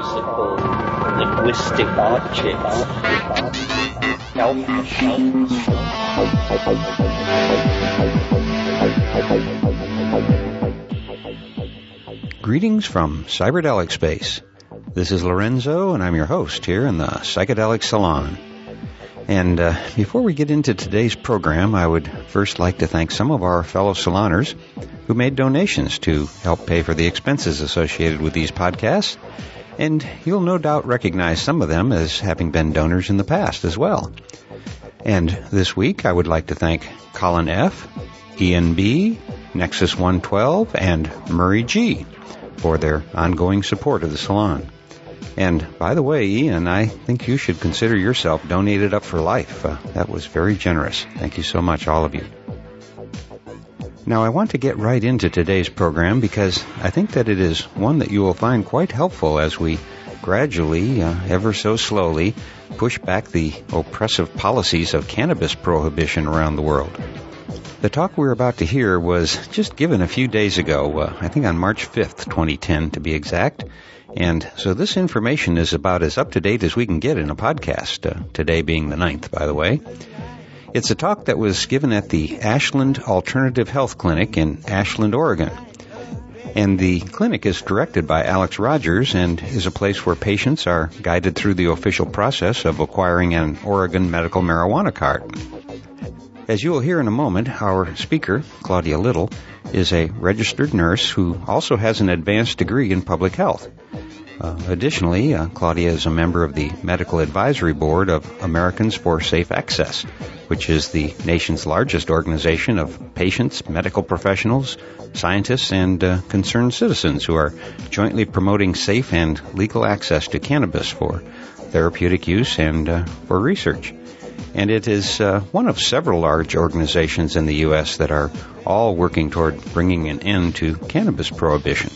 metaphysical, linguistic objects. Greetings from Cyberdelic Space. This is Lorenzo, and I'm your host here in the Psychedelic Salon. And uh, before we get into today's program, I would first like to thank some of our fellow saloners who made donations to help pay for the expenses associated with these podcasts. And you'll no doubt recognize some of them as having been donors in the past as well. And this week, I would like to thank Colin F., Ian B., Nexus 112, and Murray G. for their ongoing support of the salon. And by the way, Ian, I think you should consider yourself donated up for life. Uh, that was very generous. Thank you so much, all of you. Now, I want to get right into today's program because I think that it is one that you will find quite helpful as we gradually, uh, ever so slowly, push back the oppressive policies of cannabis prohibition around the world. The talk we're about to hear was just given a few days ago, uh, I think on March 5th, 2010 to be exact, and so this information is about as up to date as we can get in a podcast, uh, today being the 9th, by the way. It's a talk that was given at the Ashland Alternative Health Clinic in Ashland, Oregon. And the clinic is directed by Alex Rogers and is a place where patients are guided through the official process of acquiring an Oregon medical marijuana card. As you will hear in a moment, our speaker, Claudia Little, is a registered nurse who also has an advanced degree in public health. Uh, additionally, uh, Claudia is a member of the Medical Advisory Board of Americans for Safe Access, which is the nation's largest organization of patients, medical professionals, scientists, and uh, concerned citizens who are jointly promoting safe and legal access to cannabis for therapeutic use and uh, for research. And it is uh, one of several large organizations in the U.S. that are all working toward bringing an end to cannabis prohibition.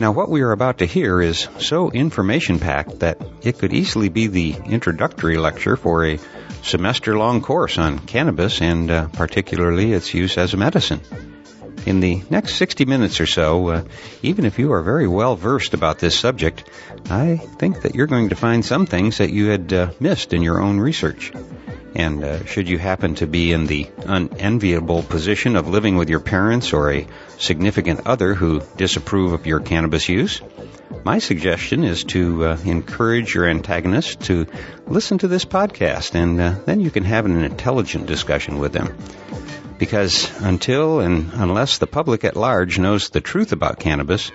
Now, what we are about to hear is so information packed that it could easily be the introductory lecture for a semester long course on cannabis and uh, particularly its use as a medicine. In the next 60 minutes or so, uh, even if you are very well versed about this subject, I think that you're going to find some things that you had uh, missed in your own research. And uh, should you happen to be in the unenviable position of living with your parents or a significant other who disapprove of your cannabis use, my suggestion is to uh, encourage your antagonist to listen to this podcast, and uh, then you can have an intelligent discussion with them. Because until and unless the public at large knows the truth about cannabis,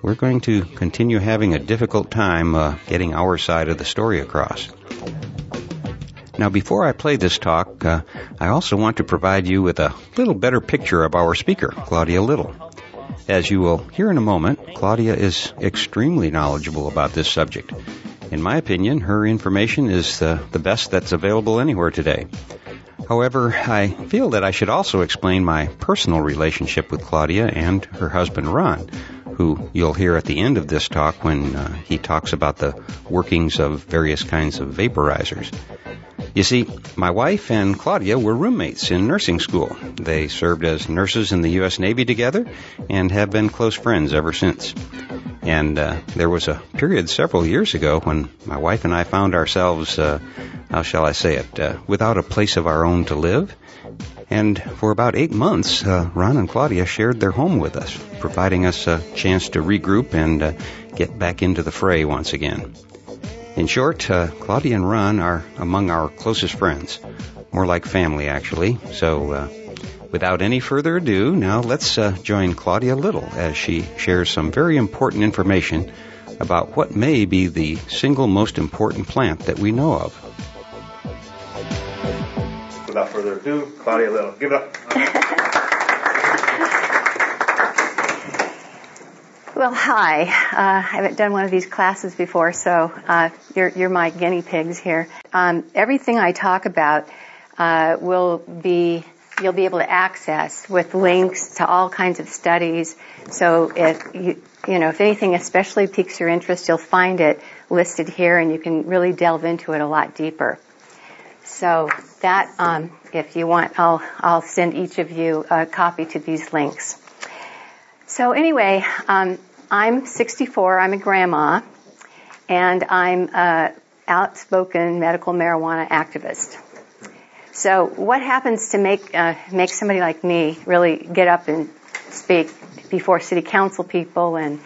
we're going to continue having a difficult time uh, getting our side of the story across. Now, before I play this talk, uh, I also want to provide you with a little better picture of our speaker, Claudia Little. As you will hear in a moment, Claudia is extremely knowledgeable about this subject. In my opinion, her information is the, the best that's available anywhere today. However, I feel that I should also explain my personal relationship with Claudia and her husband Ron, who you'll hear at the end of this talk when uh, he talks about the workings of various kinds of vaporizers. You see, my wife and Claudia were roommates in nursing school. They served as nurses in the U.S. Navy together and have been close friends ever since. And uh, there was a period several years ago when my wife and I found ourselves, uh, how shall I say it, uh, without a place of our own to live. And for about eight months, uh, Ron and Claudia shared their home with us, providing us a chance to regroup and uh, get back into the fray once again. In short, uh, Claudia and Ron are among our closest friends. More like family, actually. So, uh, without any further ado, now let's uh, join Claudia Little as she shares some very important information about what may be the single most important plant that we know of. Without further ado, Claudia Little. Give it up. Well, hi. Uh, I haven't done one of these classes before, so uh, you're, you're, my guinea pigs here. Um, everything I talk about uh, will be you'll be able to access with links to all kinds of studies. So if you you know if anything especially piques your interest, you'll find it listed here, and you can really delve into it a lot deeper. So that um, if you want, I'll I'll send each of you a copy to these links. So anyway, um, I'm 64. I'm a grandma, and I'm a outspoken medical marijuana activist. So, what happens to make uh, make somebody like me really get up and speak before city council people and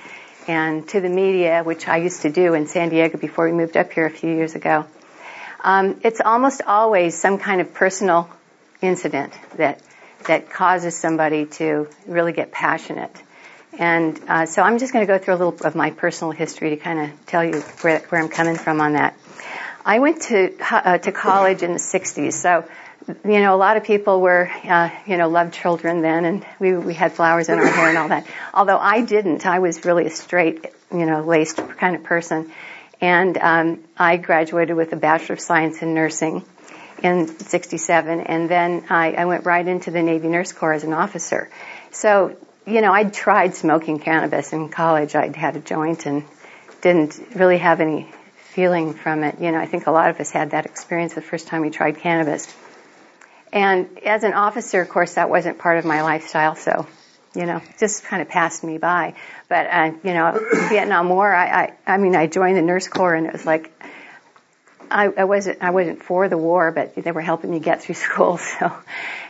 and to the media, which I used to do in San Diego before we moved up here a few years ago? Um, it's almost always some kind of personal incident that that causes somebody to really get passionate. And uh, so I'm just going to go through a little of my personal history to kind of tell you where, where I'm coming from on that. I went to uh, to college in the '60s, so you know a lot of people were uh, you know loved children then, and we we had flowers in our hair and all that. Although I didn't, I was really a straight you know laced kind of person, and um, I graduated with a bachelor of science in nursing in '67, and then I, I went right into the Navy Nurse Corps as an officer. So you know I'd tried smoking cannabis in college. I'd had a joint and didn't really have any feeling from it. You know, I think a lot of us had that experience the first time we tried cannabis. And as an officer, of course, that wasn't part of my lifestyle, so, you know, just kind of passed me by. But, uh, you know, Vietnam War, I, I, I mean, I joined the nurse corps and it was like, I, I wasn't, I wasn't for the war, but they were helping me get through school. So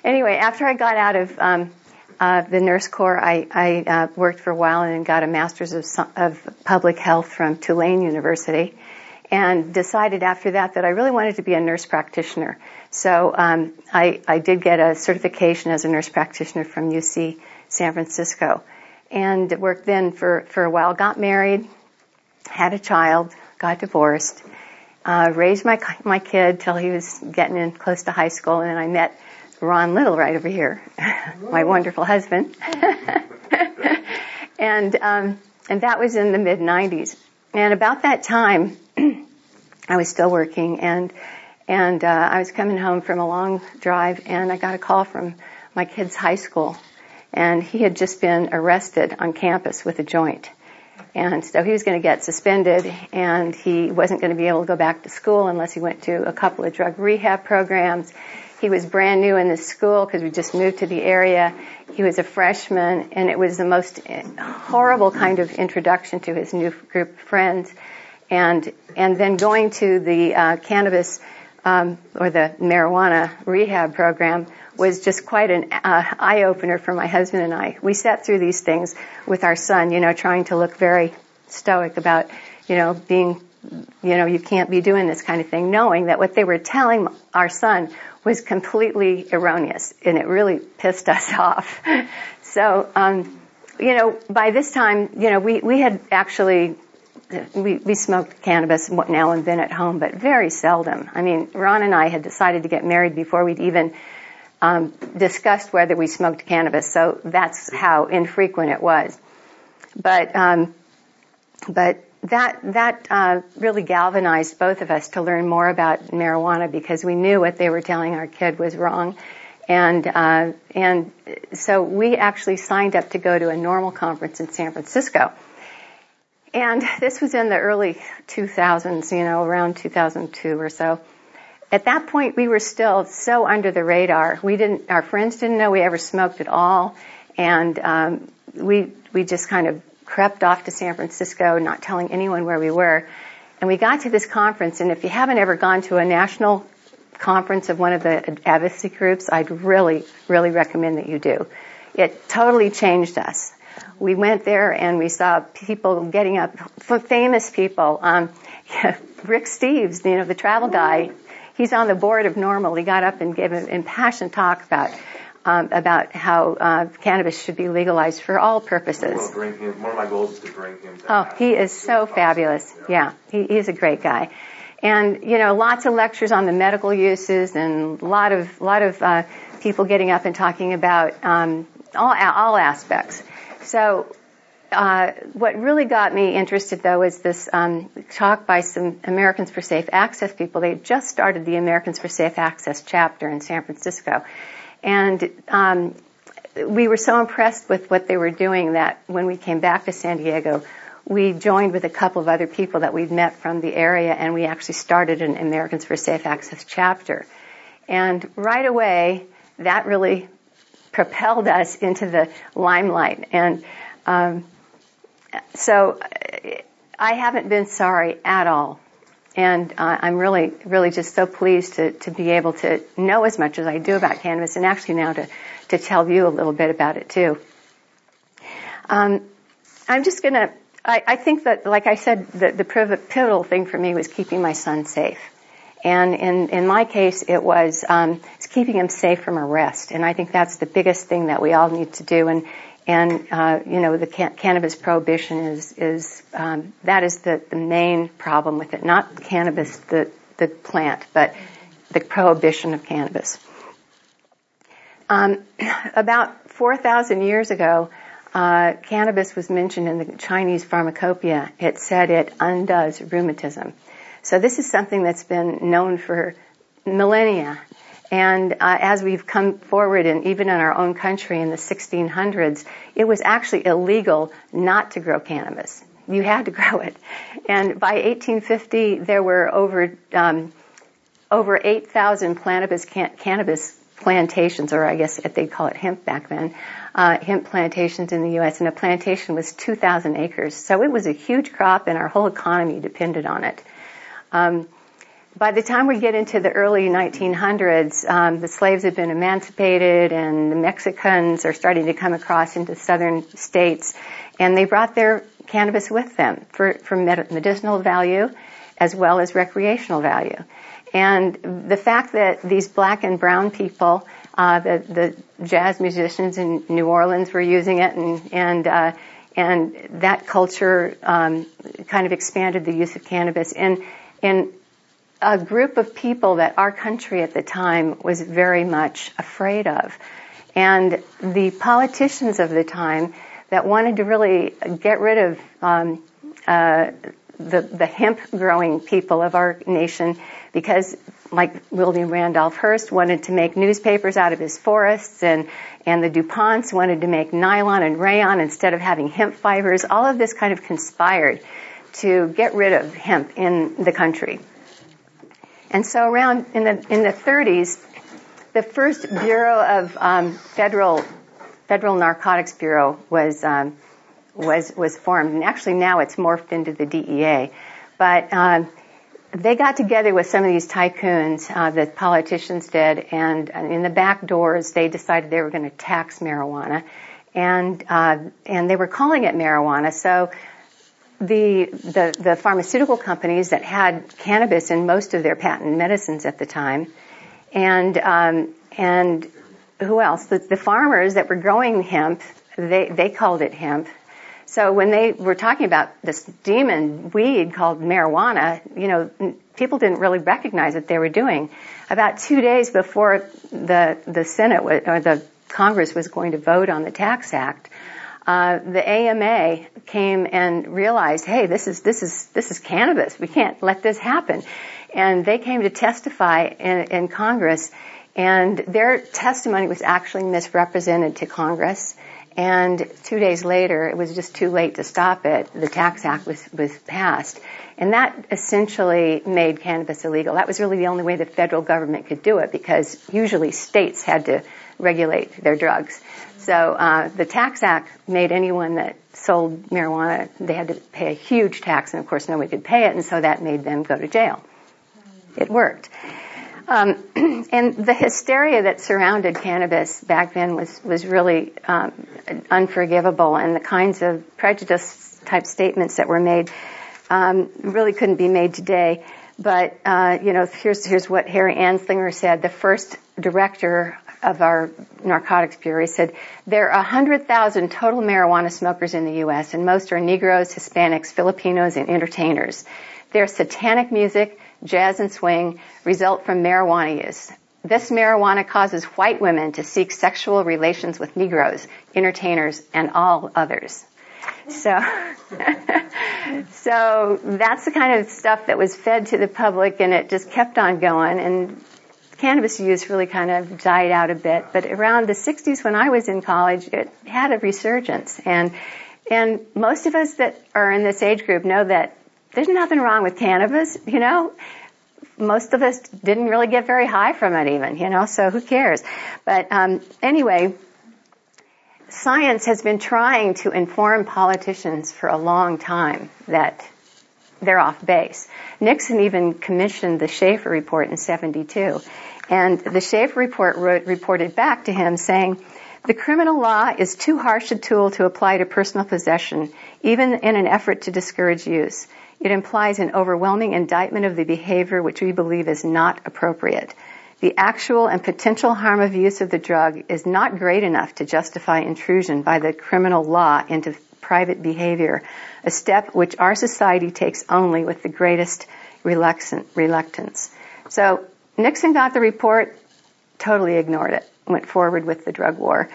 anyway, after I got out of, um, uh, the nurse corps, I, I uh, worked for a while and got a master's of, of public health from Tulane University and decided after that that I really wanted to be a nurse practitioner. So um, I, I did get a certification as a nurse practitioner from UC San Francisco, and worked then for for a while. Got married, had a child, got divorced, uh, raised my my kid till he was getting in close to high school, and then I met Ron Little right over here, my wonderful husband, and um, and that was in the mid '90s. And about that time, I was still working, and and uh, I was coming home from a long drive, and I got a call from my kid's high school, and he had just been arrested on campus with a joint. And so he was going to get suspended, and he wasn't going to be able to go back to school unless he went to a couple of drug rehab programs. He was brand new in this school because we just moved to the area. He was a freshman, and it was the most horrible kind of introduction to his new group of friends. And and then going to the uh, cannabis um, or the marijuana rehab program was just quite an uh, eye opener for my husband and I. We sat through these things with our son, you know, trying to look very stoic about, you know, being, you know, you can't be doing this kind of thing, knowing that what they were telling our son was completely erroneous, and it really pissed us off. so, um, you know, by this time, you know, we we had actually we, we smoked cannabis now and then at home, but very seldom. I mean, Ron and I had decided to get married before we'd even um, discussed whether we smoked cannabis, so that's how infrequent it was. But um, but that that uh, really galvanized both of us to learn more about marijuana because we knew what they were telling our kid was wrong, and uh, and so we actually signed up to go to a NORML conference in San Francisco and this was in the early 2000s, you know, around 2002 or so. At that point, we were still so under the radar. We didn't, our friends didn't know we ever smoked at all, and um, we we just kind of crept off to San Francisco, not telling anyone where we were. And we got to this conference, and if you haven't ever gone to a national conference of one of the advocacy groups, I'd really, really recommend that you do. It totally changed us we went there and we saw people getting up, famous people. Um, Rick Steves, you know, the travel guy, he's on the board of NORML. He got up and gave an impassioned talk about um, about how uh, cannabis should be legalized for all purposes. him. One of my goals is to bring him. To oh, he is so fabulous. Yeah, he, he's a great guy. And you know, lots of lectures on the medical uses, and a lot of lot of uh, people getting up and talking about um, all all aspects. So, uh, what really got me interested though is this um, talk by some Americans for Safe Access people. They just started the Americans for Safe Access chapter in San Francisco, and um, we were so impressed with what they were doing that when we came back to San Diego, we joined with a couple of other people that we'd met from the area, and we actually started an Americans for Safe Access chapter. And right away, that really propelled us into the limelight. And um, so I haven't been sorry at all. And uh, I'm really, really just so pleased to, to be able to know as much as I do about cannabis and actually now to, to tell you a little bit about it too. Um, I'm just gonna, I, I think that, like I said, the, the pivotal thing for me was keeping my son safe. And in, in my case, it was um, it's keeping him safe from arrest. And I think that's the biggest thing that we all need to do. And and uh, you know the can- cannabis prohibition is is um, that is the, the main problem with it. Not cannabis, the the plant, but the prohibition of cannabis. Um, about 4,000 years ago, uh, cannabis was mentioned in the Chinese pharmacopoeia. It said it undoes rheumatism. So this is something that's been known for millennia. And uh, as we've come forward, and even in our own country in the 1600s, it was actually illegal not to grow cannabis. You had to grow it. And by 1850, there were over um, over 8,000 cannabis plantations, or I guess they'd call it hemp back then, uh, hemp plantations in the U.S. And a plantation was 2,000 acres, so it was a huge crop, and our whole economy depended on it. Um, by the time we get into the early 1900s, um, the slaves have been emancipated, and the Mexicans are starting to come across into southern states, and they brought their cannabis with them for, for medicinal value as well as recreational value. And the fact that these black and brown people, uh, the, the jazz musicians in New Orleans were using it, and and uh, and that culture um, kind of expanded the use of cannabis. And in a group of people that our country at the time was very much afraid of. And the politicians of the time that wanted to really get rid of um, uh, the, the hemp growing people of our nation because like William Randolph Hearst wanted to make newspapers out of his forests and, and the DuPonts wanted to make nylon and rayon instead of having hemp fibers. All of this kind of conspired to get rid of hemp in the country. And so around in the in the 30s, the first Bureau of um, Federal Federal Narcotics Bureau was um, was was formed, and actually now it's morphed into the DEA. But um, they got together with some of these tycoons, uh, the politicians did, and in the back doors they decided they were going to tax marijuana, and uh, and they were calling it marijuana. So the, the, the pharmaceutical companies that had cannabis in most of their patent medicines at the time, and um, and who else? The, the farmers that were growing hemp, they they called it hemp. So when they were talking about this demon weed called marijuana, you know, people didn't really recognize what they were doing. About two days before the the Senate or the Congress was going to vote on the Tax Act, uh, the AMA came and realized, hey, this is this is this is cannabis. We can't let this happen, and they came to testify in, in Congress, and their testimony was actually misrepresented to Congress. And two days later, it was just too late to stop it. The Tax Act was, was passed. And that essentially made cannabis illegal. That was really the only way the federal government could do it because usually states had to regulate their drugs. So uh, the Tax Act made anyone that sold marijuana, they had to pay a huge tax, and of course nobody could pay it, and so that made them go to jail. It worked. Um, and the hysteria that surrounded cannabis back then was was really um, unforgivable, and the kinds of prejudice type statements that were made um, really couldn't be made today. But uh, you know, here's here's what Harry Anslinger said. The first director of our narcotics bureau said there are 100,000 total marijuana smokers in the U.S. and most are Negroes, Hispanics, Filipinos, and entertainers. Their satanic music, jazz and swing result from marijuana use. This marijuana causes white women to seek sexual relations with Negroes, entertainers, and all others. So, so that's the kind of stuff that was fed to the public and it just kept on going and cannabis use really kind of died out a bit, but around the 60s when I was in college, it had a resurgence. And, and most of us that are in this age group know that there's nothing wrong with cannabis, you know? Most of us didn't really get very high from it even, you know, so who cares? But, um, anyway, science has been trying to inform politicians for a long time that they're off base. Nixon even commissioned the Shafer report in 72. And the Shafer report wrote, reported back to him saying, the criminal law is too harsh a tool to apply to personal possession, even in an effort to discourage use. It implies an overwhelming indictment of the behavior which we believe is not appropriate. The actual and potential harm of use of the drug is not great enough to justify intrusion by the criminal law into private behavior, a step which our society takes only with the greatest reluctance. So Nixon got the report, totally ignored it, went forward with the drug war.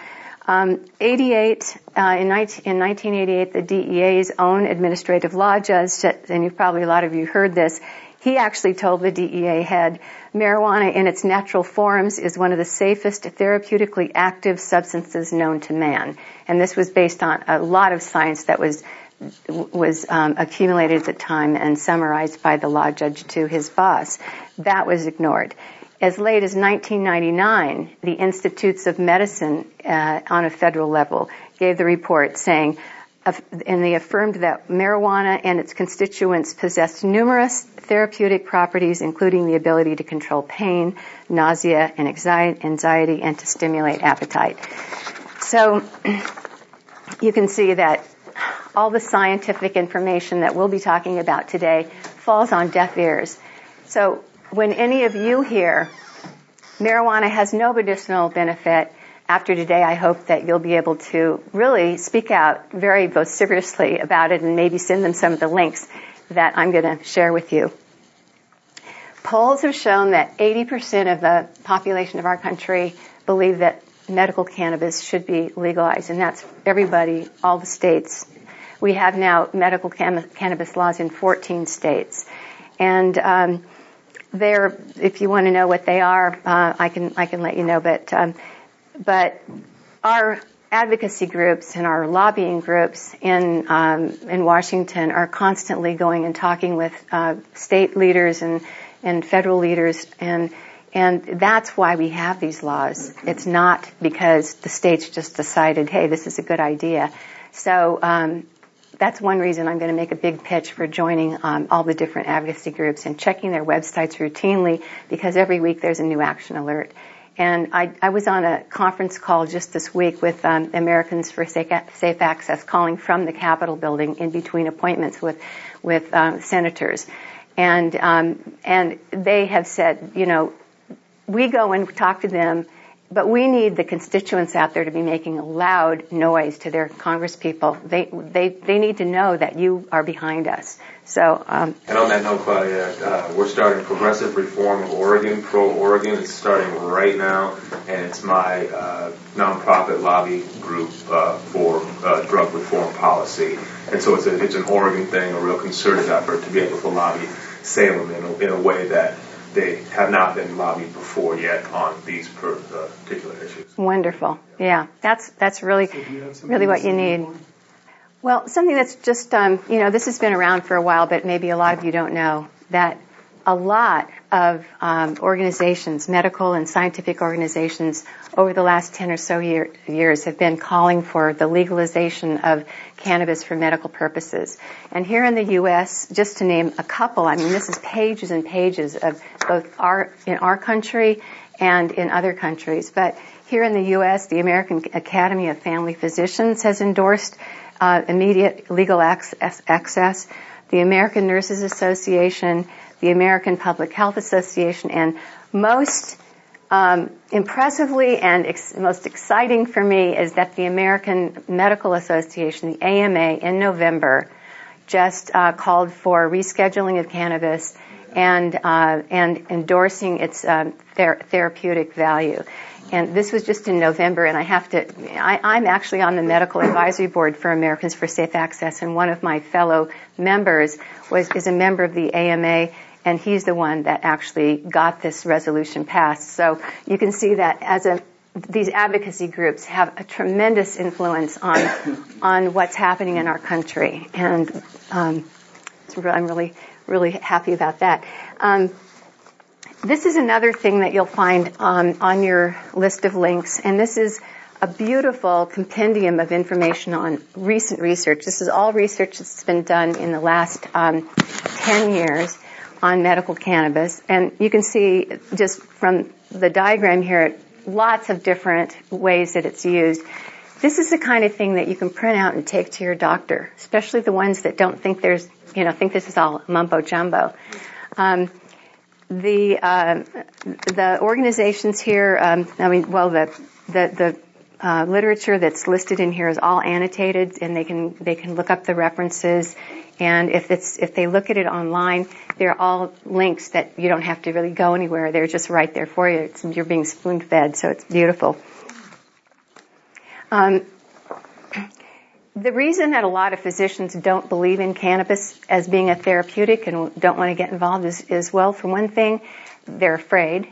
Um, 88 uh, in, 19, in 1988, the DEA's own administrative law judge, and you've probably a lot of you heard this, he actually told the DEA head, marijuana in its natural forms is one of the safest therapeutically active substances known to man. And this was based on a lot of science that was was um, accumulated at the time and summarized by the law judge to his boss. That was ignored. As late as 1999, the Institutes of Medicine uh, on a federal level gave the report saying, and they affirmed that marijuana and its constituents possessed numerous therapeutic properties, including the ability to control pain, nausea, and anxiety, and to stimulate appetite. So you can see that all the scientific information that we'll be talking about today falls on deaf ears. So when any of you hear marijuana has no medicinal benefit, after today, I hope that you'll be able to really speak out very vociferously about it and maybe send them some of the links that I'm going to share with you. Polls have shown that 80% of the population of our country believe that medical cannabis should be legalized, and that's everybody, all the states. We have now medical cam- cannabis laws in 14 states. And um, they're, if you want to know what they are, uh, I can I can let you know. But um, but our advocacy groups and our lobbying groups in um, in Washington are constantly going and talking with uh, state leaders and and federal leaders and and that's why we have these laws. It's not because the states just decided, hey, this is a good idea. So um, that's one reason I'm going to make a big pitch for joining um, all the different advocacy groups and checking their websites routinely because every week there's a new action alert. And I, I was on a conference call just this week with um, Americans for Safe, Safe, Access, calling from the Capitol building in between appointments with with um, senators, and um, and they have said, you know, we go and talk to them but we need the constituents out there to be making a loud noise to their congresspeople. They they they need to know that you are behind us. So. Um, and on that note, Claudia, uh, we're starting Progressive Reform of Oregon, Pro Oregon. It's starting right now, and it's my uh, nonprofit lobby group uh, for uh, drug reform policy. And so it's a, it's an Oregon thing, a real concerted effort to be able to lobby Salem in a, in a way that they have not been lobbied before yet on these uh, particular issues. Wonderful. Yeah, that's that's really so really what you need. Well, something that's just um, you know this has been around for a while, but maybe a lot of you don't know that a lot of um, organizations, medical and scientific organizations, over the last 10 or so year, years have been calling for the legalization of cannabis for medical purposes. And here in the U.S., just to name a couple, I mean, this is pages and pages of both our, in our country and in other countries. But here in the U.S., the American Academy of Family Physicians has endorsed uh, immediate legal access, access. The American Nurses Association the American Public Health Association, and most um, impressively and ex- most exciting for me is that the American Medical Association, the AMA, in November just uh, called for rescheduling of cannabis and uh, and endorsing its um, ther- therapeutic value. And this was just in November, and I have to, I, am actually on the medical advisory board for Americans for Safe Access, and one of my fellow members was, is a member of the AMA, and he's the one that actually got this resolution passed. So you can see that as a these advocacy groups have a tremendous influence on on what's happening in our country, and um, I'm really really happy about that. Um, this is another thing that you'll find um, on your list of links, and this is a beautiful compendium of information on recent research. This is all research that's been done in the last um, 10 years on medical cannabis. And you can see just from the diagram here, lots of different ways that it's used. This is the kind of thing that you can print out and take to your doctor, especially the ones that don't think there's, you know, think this is all mumbo jumbo. Um, the uh, the organizations here, um, I mean, well, the the, the uh, literature that's listed in here is all annotated, and they can they can look up the references. And if it's if they look at it online, they're all links that you don't have to really go anywhere. They're just right there for you. It's, you're being spoon fed, so it's beautiful. Um, the reason that a lot of physicians don't believe in cannabis as being a therapeutic and don't want to get involved is, is well, for one thing, they're afraid.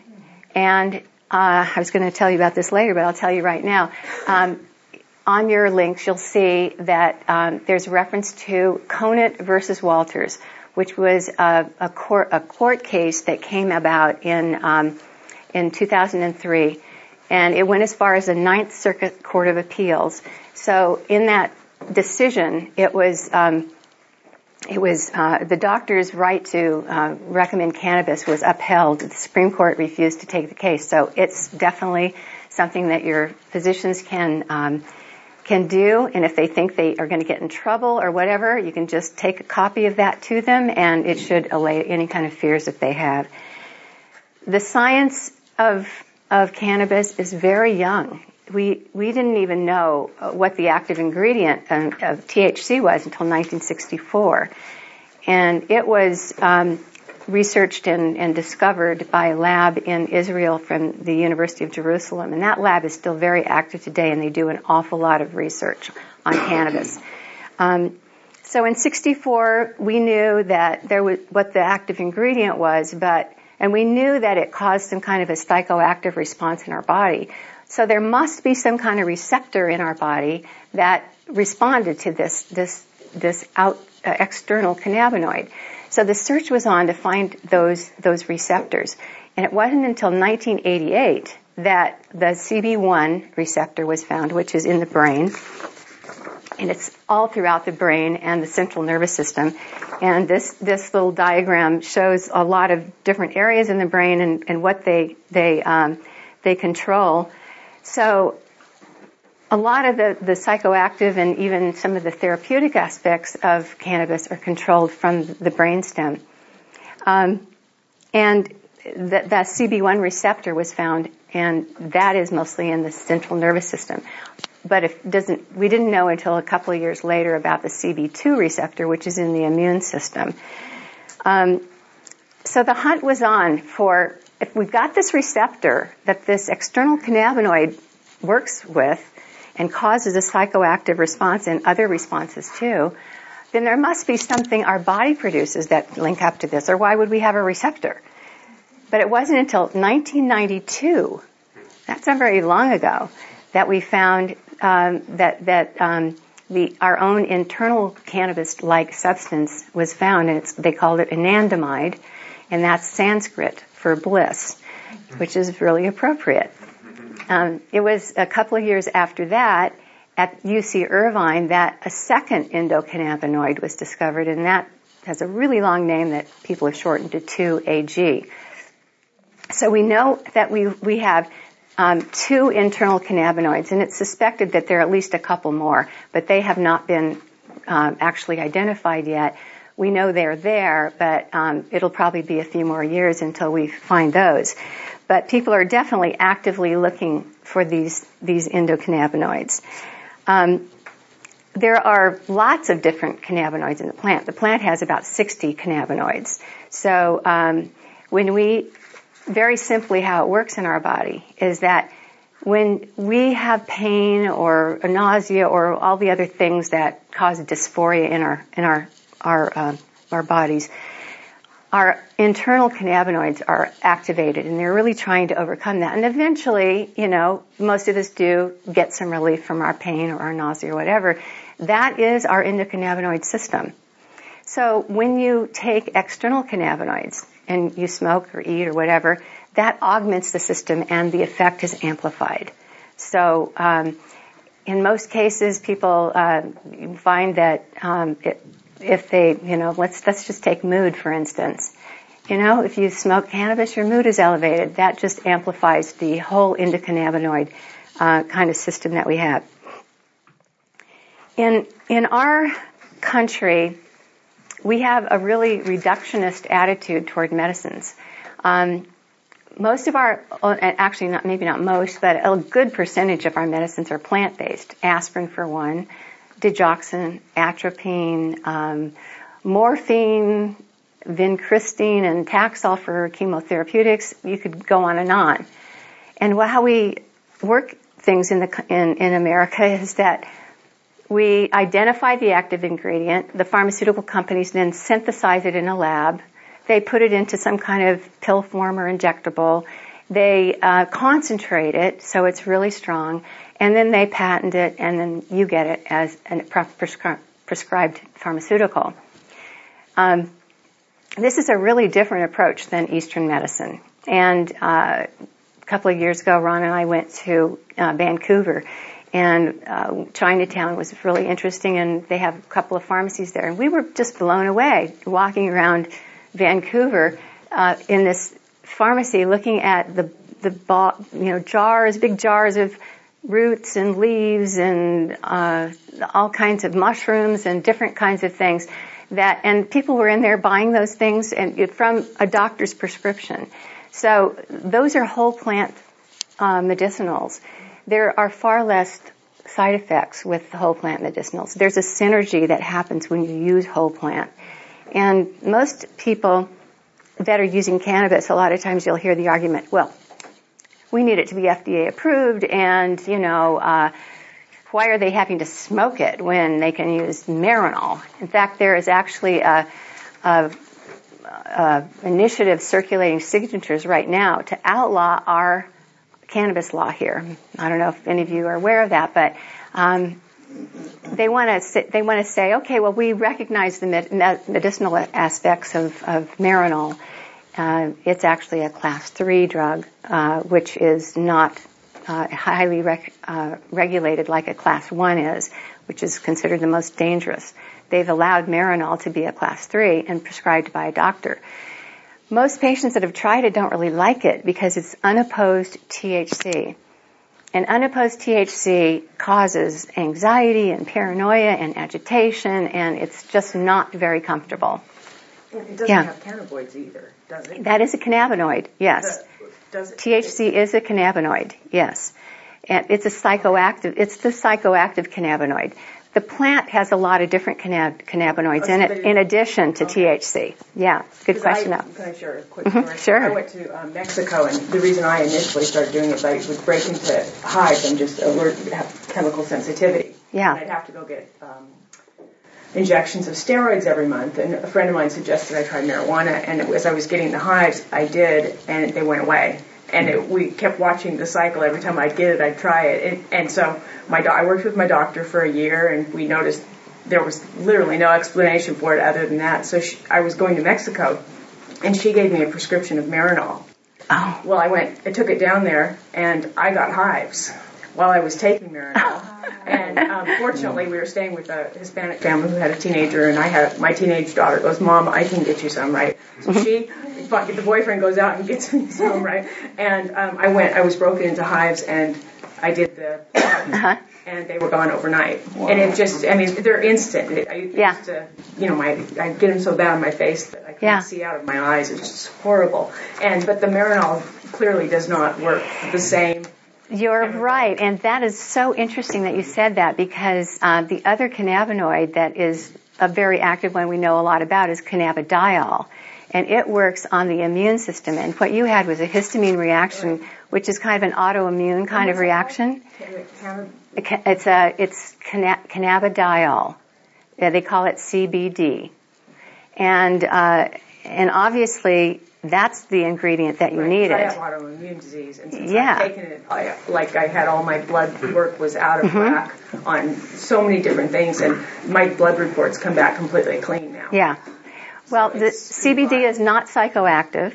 And uh, I was going to tell you about this later, but I'll tell you right now. Um, on your links, you'll see that um, there's reference to Conant versus Walters, which was a, a, court, a court, case that came about in um, in 2003, and it went as far as the Ninth Circuit Court of Appeals. So in that decision, it was um, it was uh, the doctor's right to uh, recommend cannabis was upheld. The Supreme Court refused to take the case, so it's definitely something that your physicians can um, can do. And if they think they are going to get in trouble or whatever, you can just take a copy of that to them, and it should allay any kind of fears that they have. The science of of cannabis is very young we we didn't even know what the active ingredient of THC was until 1964, and it was um, researched and, and, discovered by a lab in Israel from the University of Jerusalem, and that lab is still very active today, and they do an awful lot of research on cannabis. Um, so in 64, we knew that there was what the active ingredient was, but and we knew that it caused some kind of a psychoactive response in our body. So there must be some kind of receptor in our body that responded to this this this out uh, external cannabinoid. So the search was on to find those those receptors, and it wasn't until 1988 that the CB1 receptor was found, which is in the brain, and it's all throughout the brain and the central nervous system. And this this little diagram shows a lot of different areas in the brain and, and what they they um, they control. So a lot of the, the psychoactive and even some of the therapeutic aspects of cannabis are controlled from the brainstem. Um, and that, that CB1 receptor was found, and that is mostly in the central nervous system. But doesn't, we didn't know until a couple of years later about the CB2 receptor, which is in the immune system. Um, so the hunt was on for if we've got this receptor that this external cannabinoid works with and causes a psychoactive response and other responses too, then there must be something our body produces that link up to this, or why would we have a receptor? But it wasn't until 1992, that's not very long ago, that we found um, that that um, the our own internal cannabis-like substance was found, and they called it anandamide, and that's Sanskrit for bliss, which is really appropriate. Um, it was a couple of years after that at UC Irvine that a second endocannabinoid was discovered, and that has a really long name that people have shortened to 2AG. So we know that we we have um, two internal cannabinoids, and it's suspected that there are at least a couple more, but they have not been um, actually identified yet we know they're there, but um, it'll probably be a few more years until we find those. But people are definitely actively looking for these these endocannabinoids. Um, there are lots of different cannabinoids in the plant. The plant has about 60 cannabinoids. So um, when we, very simply, how it works in our body is that when we have pain or nausea or all the other things that cause dysphoria in our in our our uh, our bodies, our internal cannabinoids are activated, and they're really trying to overcome that. And eventually, you know, most of us do get some relief from our pain or our nausea or whatever. That is our endocannabinoid system. So when you take external cannabinoids and you smoke or eat or whatever, that augments the system and the effect is amplified. So um, in most cases, people uh, find that um, it, if they, you know, let's let's just take mood for instance. You know, if you smoke cannabis, your mood is elevated. That just amplifies the whole endocannabinoid uh, kind of system that we have. In in our country, we have a really reductionist attitude toward medicines. Um, most of our, uh, actually not, maybe not most, but a good percentage of our medicines are plant-based. Aspirin for one, digoxin, atropine, um, morphine, vincristine, and Taxol for chemotherapeutics. You could go on and on. And how we work things in the in, in America is that we identify the active ingredient. The pharmaceutical companies then synthesize it in a lab. They put it into some kind of pill form or injectable. They uh, concentrate it so it's really strong, and then they patent it, and then you get it as a prescri- prescribed pharmaceutical. Um, this is a really different approach than Eastern medicine. And uh, a couple of years ago, Ron and I went to uh, Vancouver, and uh, Chinatown was really interesting, and they have a couple of pharmacies there, and we were just blown away walking around Vancouver uh, in this pharmacy, looking at the the you know jars, big jars of roots and leaves and uh, all kinds of mushrooms and different kinds of things that and people were in there buying those things and from a doctor's prescription. So those are whole plant uh, medicinals. There are far less side effects with the whole plant medicinals. There's a synergy that happens when you use whole plant. And most people that are using cannabis, a lot of times you'll hear the argument, well, we need it to be FDA approved and, you know, uh, why are they having to smoke it when they can use Marinol? In fact, there is actually a, a, a initiative circulating signatures right now to outlaw our cannabis law here. I don't know if any of you are aware of that, but um, they want to they want to say, okay, well, we recognize the medicinal aspects of, of Marinol. Uh, it's actually a class three drug, uh, which is not uh, highly rec- uh, regulated like a class one is, which is considered the most dangerous. They've allowed Marinol to be a class three and prescribed by a doctor. Most patients that have tried it don't really like it because it's unopposed THC. And unopposed THC causes anxiety and paranoia and agitation, and it's just not very comfortable. It doesn't yeah. have cannabinoids either, does it? That is a cannabinoid, yes. Does it, THC is a cannabinoid, yes. And it's a psychoactive, it's the psychoactive cannabinoid. The plant has a lot of different cannab- cannabinoids oh, in it, in addition to okay. THC. Yeah, good question. I, can I share a quick mm-hmm, story? Sure. I went to um, Mexico, and the reason I initially started doing it, I would break into hives. I'm just allergic to have chemical sensitivity. Yeah. And I'd have to go get um, injections of steroids every month. And a friend of mine suggested I try marijuana, and as I was getting the hives, I did, and they went away and it, we kept watching the cycle. Every time I'd get it, I'd try it. And, and so my do- I worked with my doctor for a year, and we noticed there was literally no explanation for it other than that. So she, I was going to Mexico, and she gave me a prescription of Marinol. Oh. Well, I went, I took it down there, and I got hives while I was taking Marinol. and um, fortunately, we were staying with a Hispanic family who had a teenager, and I had my teenage daughter goes, "Mom, I can get you some, right?" So she the boyfriend goes out and gets me some, right? And um, I went, I was broken into hives and I did the, uh-huh. and they were gone overnight. Wow. And it just, I mean, they're instant. It, I yeah. used to, you know, my, I get them so bad on my face that I couldn't yeah. see out of my eyes. It's just horrible. And, but the Marinol clearly does not work the same. You're right, and that is so interesting that you said that because uh, the other cannabinoid that is a very active one we know a lot about is cannabidiol and it works on the immune system. And what you had was a histamine reaction, which is kind of an autoimmune kind of reaction. It's a it's cannabidiol. Yeah, they call it CBD, and uh, and obviously that's the ingredient that you right, needed. I have autoimmune disease, and since yeah. I've taken it, I, like I had all my blood work was out of mm-hmm. whack on so many different things, and my blood reports come back completely clean now. Yeah. Well, the CBD is not psychoactive,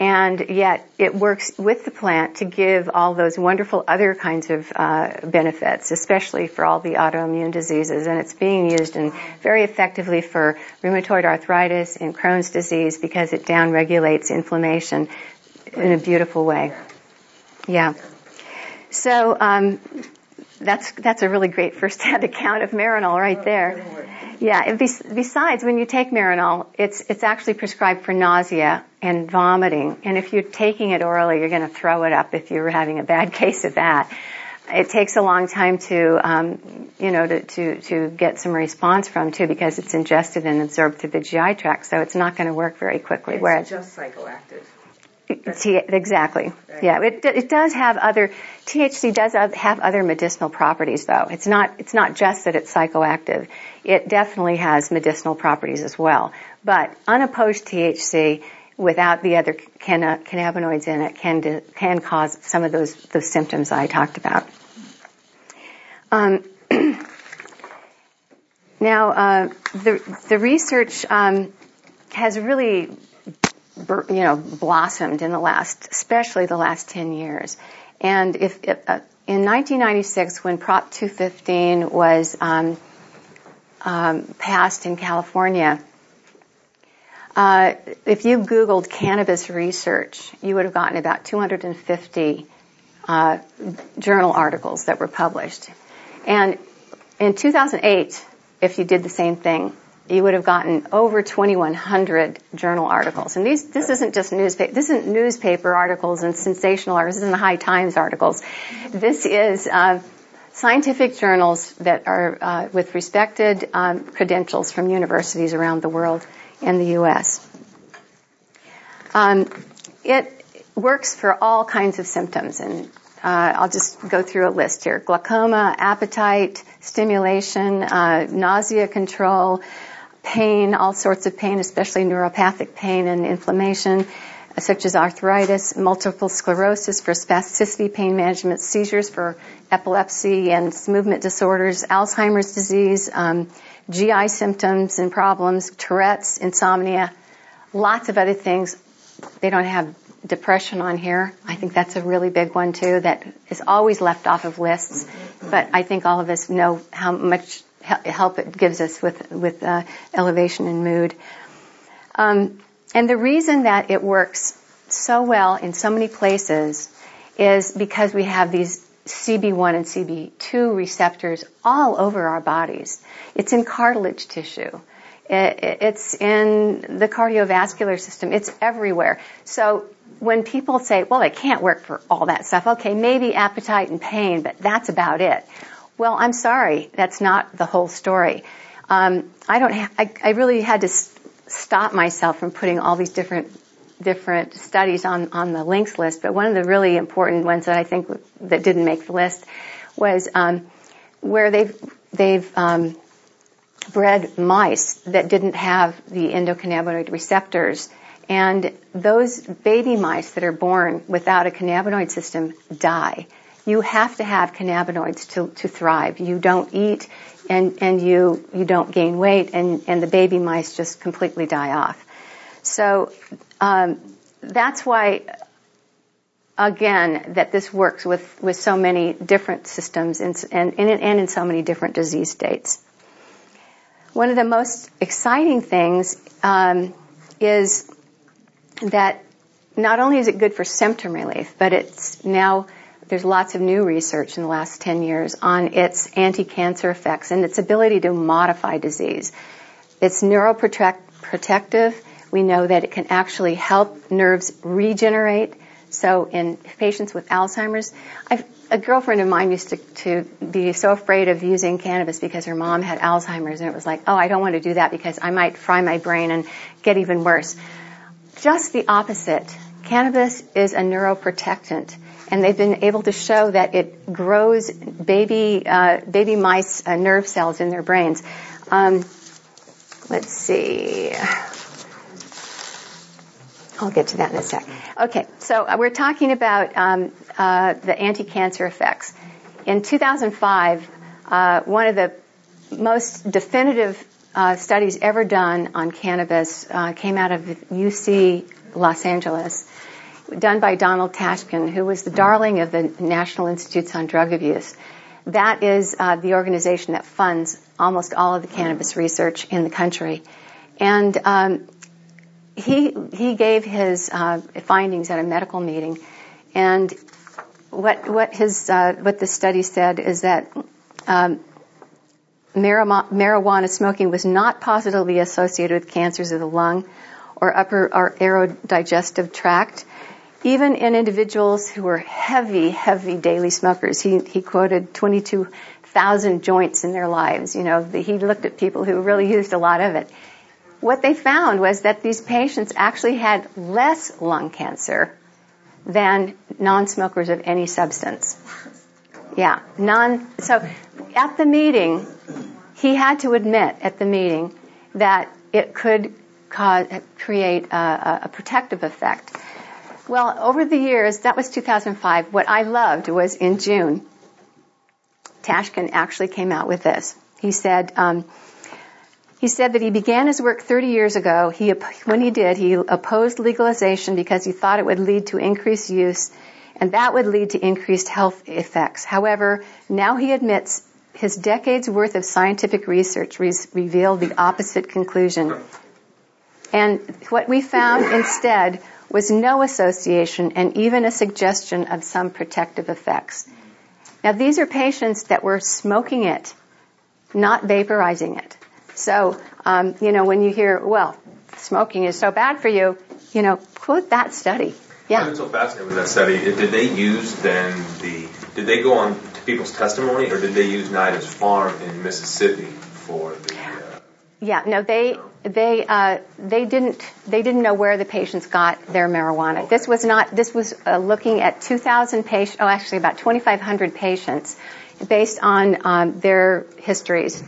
and yet it works with the plant to give all those wonderful other kinds of uh, benefits, especially for all the autoimmune diseases. And it's being used in very effectively for rheumatoid arthritis and Crohn's disease because it downregulates inflammation in a beautiful way. Yeah. So um, that's that's a really great first-hand account of Marinol right there. Yeah. And besides, when you take Marinol, it's it's actually prescribed for nausea and vomiting. And if you're taking it orally, you're going to throw it up if you're having a bad case of that. It takes a long time to, um, you know, to, to, to get some response from too because it's ingested and absorbed through the GI tract, so it's not going to work very quickly. It's whereas just psychoactive. T- exactly. Right. Yeah, it, it does have other THC does have other medicinal properties, though. It's not it's not just that it's psychoactive. It definitely has medicinal properties as well. But unopposed THC without the other cannabinoids in it can can cause some of those those symptoms I talked about. Um, now, uh, the the research um, has really, you know, blossomed in the last, especially the last ten years. And if, if uh, in 1996, when Prop 215 was um, um, passed in California, uh, if you Googled cannabis research, you would have gotten about 250 uh, journal articles that were published. And in 2008, if you did the same thing, you would have gotten over 2,100 journal articles. And these, this isn't just newspaper, this isn't newspaper articles and sensational articles, this isn't the High Times articles. This is, uh, scientific journals that are uh, with respected um, credentials from universities around the world and the U.S. Um, it works for all kinds of symptoms, and uh, I'll just go through a list here: glaucoma, appetite, stimulation, uh, nausea control, pain, all sorts of pain, especially neuropathic pain and inflammation, such as arthritis, multiple sclerosis for spasticity, pain management, seizures for epilepsy and movement disorders, Alzheimer's disease. Um, GI symptoms and problems, Tourette's, insomnia, lots of other things. They don't have depression on here. I think that's a really big one too that is always left off of lists. But I think all of us know how much help it gives us with with uh, elevation and mood. Um, and the reason that it works so well in so many places is because we have these CB1 and CB2 receptors all over our bodies. It's in cartilage tissue. It's in the cardiovascular system. It's everywhere. So when people say, well, it can't work for all that stuff, okay, maybe appetite and pain, but that's about it. Well, I'm sorry, that's not the whole story. Um, I don't. Ha- I, I really had to stop myself from putting all these different different studies on, on the links list, but one of the really important ones that I think that didn't make the list was um, where they've they've um, bred mice that didn't have the endocannabinoid receptors, and those baby mice that are born without a cannabinoid system die. You have to have cannabinoids to, to thrive. You don't eat and, and you, you don't gain weight and, and the baby mice just completely die off. So um, that's why, again, that this works with, with so many different systems and, and, and in so many different disease states. One of the most exciting things um, is that not only is it good for symptom relief, but it's now there's lots of new research in the last 10 years on its anti-cancer effects and its ability to modify disease. It's neuroprotective we know that it can actually help nerves regenerate. So in patients with Alzheimer's, I've, a girlfriend of mine used to, to be so afraid of using cannabis because her mom had Alzheimer's and it was like, oh, I don't want to do that because I might fry my brain and get even worse. Just the opposite. Cannabis is a neuroprotectant and they've been able to show that it grows baby, uh, baby mice uh, nerve cells in their brains. Um, let's see. I'll get to that in a sec. Okay, so we're talking about um, uh, the anti-cancer effects. In 2005, uh, one of the most definitive uh, studies ever done on cannabis uh, came out of UC Los Angeles, done by Donald Tashkin, who was the darling of the National Institutes on Drug Abuse. That is uh, the organization that funds almost all of the cannabis research in the country. And um, he he gave his uh, findings at a medical meeting, and what what his uh, what the study said is that um, marijuana smoking was not positively associated with cancers of the lung or upper or aerodigestive tract. Even in individuals who were heavy, heavy daily smokers, he, he quoted 22,000 joints in their lives. You know, the, he looked at people who really used a lot of it. What they found was that these patients actually had less lung cancer than non-smokers of any substance. Yeah, non, so at the meeting, he had to admit at the meeting that it could cause, create a, a protective effect. Well, over the years, that was 2005. What I loved was in June, Tashkin actually came out with this. He said, um, he said that he began his work 30 years ago. He, when he did, he opposed legalization because he thought it would lead to increased use and that would lead to increased health effects. However, now he admits his decades worth of scientific research re- revealed the opposite conclusion. And what we found instead was no association and even a suggestion of some protective effects. Now these are patients that were smoking it, not vaporizing it. So, um, you know, when you hear, well, smoking is so bad for you, you know, quote that study. Yeah. I'm so fascinated with that study. Did they use then the, did they go on to people's testimony or did they use NIDA's farm in Mississippi for the, yeah, no, they they uh, they didn't they didn't know where the patients got their marijuana. This was not this was uh, looking at 2,000 patients. Oh, actually, about 2,500 patients, based on um, their histories.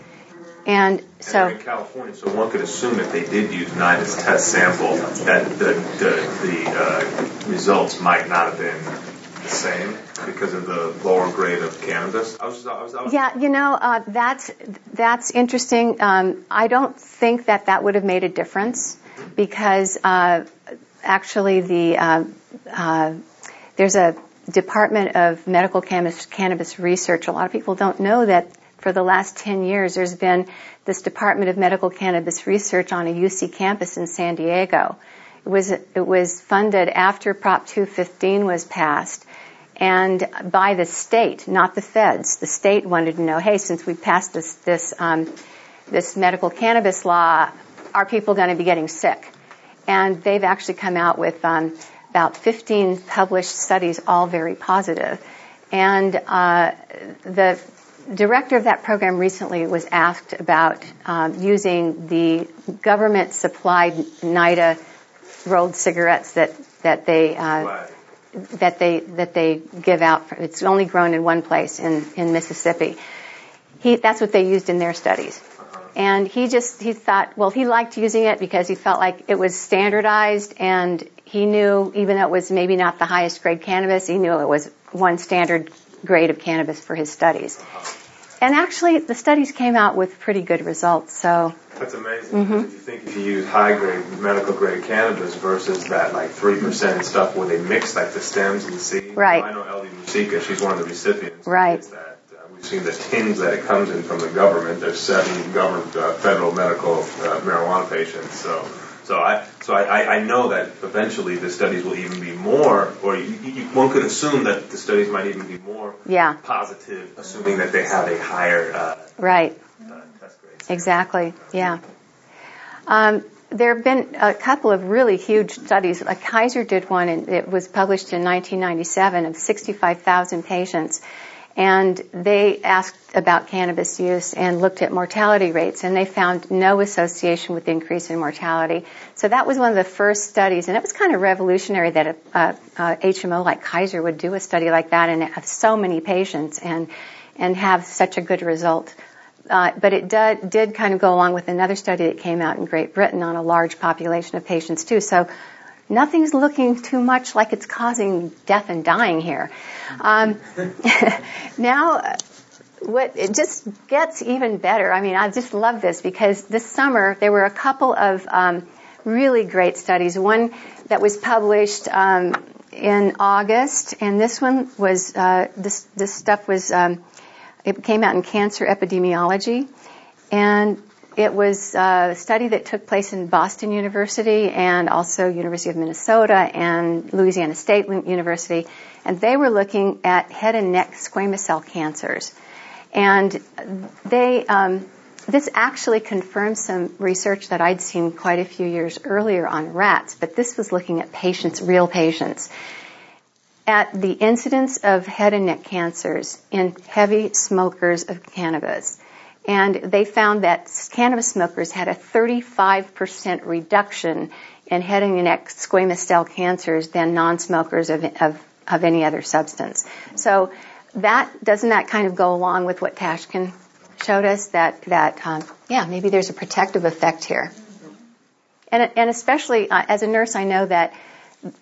And so and in California, so one could assume if they did use NIDA's test sample, that the the, the uh, results might not have been the same because of the lower grade of cannabis. I was, I was, I was yeah, you know uh, that's that's interesting. Um, I don't think that that would have made a difference because uh, actually the uh, uh there's a Department of Medical Cannabis, Cannabis Research. A lot of people don't know that for the last 10 years, there's been this Department of Medical Cannabis Research on a UC campus in San Diego. It was, it was funded after Prop 215 was passed and by the state, not the feds. The state wanted to know, hey, since we passed this, this, um, this medical cannabis law, are people going to be getting sick? And they've actually come out with um, about 15 published studies, all very positive. And uh, the director of that program recently was asked about um, using the government supplied NIDA rolled cigarettes that that they uh, that they that they give out. It's only grown in one place in in Mississippi. He that's what they used in their studies. And he just he thought well he liked using it because he felt like it was standardized and he knew even though it was maybe not the highest grade cannabis he knew it was one standard grade of cannabis for his studies. And actually, the studies came out with pretty good results. So that's amazing. Mm-hmm. If you think if you use high grade medical grade cannabis versus that like three percent stuff where they mix like the stems and the seeds. Right. I know Elvy Musikka, she's one of the recipients. Right. That uh, we've seen the tins that it comes in from the government. There's seven government uh, federal medical uh, marijuana patients. So so I, so I, I know that eventually the studies will even be more, or you, you, one could assume that the studies might even be more yeah. positive, assuming that they have a higher uh, right uh, test grade. Exactly. Yeah. Um, there have been a couple of really huge studies. Like Kaiser did one, and it was published in 1997 of 65,000 patients and they asked about cannabis use and looked at mortality rates and they found no association with the increase in mortality. So that was one of the first studies and it was kind of revolutionary that a, a, a HMO like Kaiser would do a study like that and have so many patients and and have such a good result. Uh, but it did, did kind of go along with another study that came out in Great Britain on a large population of patients too. So nothing's looking too much like it's causing death and dying here. Um, now, what it just gets even better. I mean, I just love this because this summer there were a couple of um, really great studies. One that was published um, in August, and this one was uh, this this stuff was um, it came out in Cancer Epidemiology, and it was a study that took place in Boston University and also University of Minnesota and Louisiana State University, and they were looking at head and neck squamous cell cancers, and they um, this actually confirmed some research that I'd seen quite a few years earlier on rats, but this was looking at patients, real patients. At the incidence of head and neck cancers in heavy smokers of cannabis. And they found that cannabis smokers had a 35% reduction in head and neck squamous cell cancers than non-smokers of, of, of any other substance. So that, doesn't that kind of go along with what Tashkin showed us that that um, yeah maybe there's a protective effect here, and and especially uh, as a nurse I know that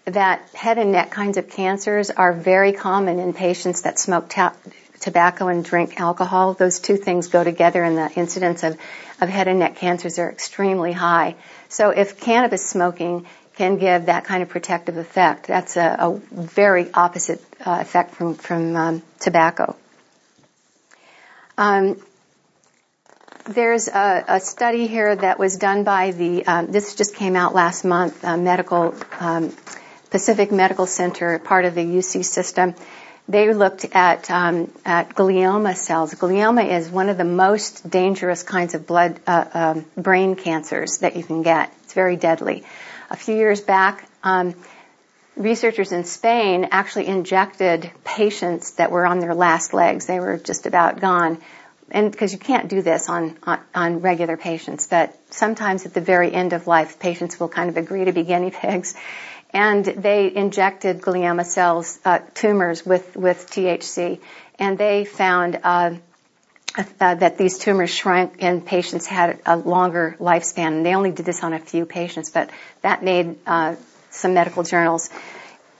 that head and neck kinds of cancers are very common in patients that smoke ta- tobacco and drink alcohol. Those two things go together, and the incidence of of head and neck cancers are extremely high. So if cannabis smoking can give that kind of protective effect, that's a, a very opposite uh, effect from from um, tobacco. Um, there's a, a, study here that was done by the, um, this just came out last month, uh, medical, um, Pacific Medical Center, part of the UC system. They looked at, um, at glioma cells. Glioma is one of the most dangerous kinds of blood, uh, um, brain cancers that you can get. It's very deadly. A few years back, um, researchers in Spain actually injected patients that were on their last legs. They were just about gone and because you can't do this on, on, on regular patients, but sometimes at the very end of life, patients will kind of agree to be guinea pigs, and they injected glioma cells, uh, tumors with with THC, and they found. Uh, uh, that these tumors shrank and patients had a longer lifespan. And they only did this on a few patients, but that made uh, some medical journals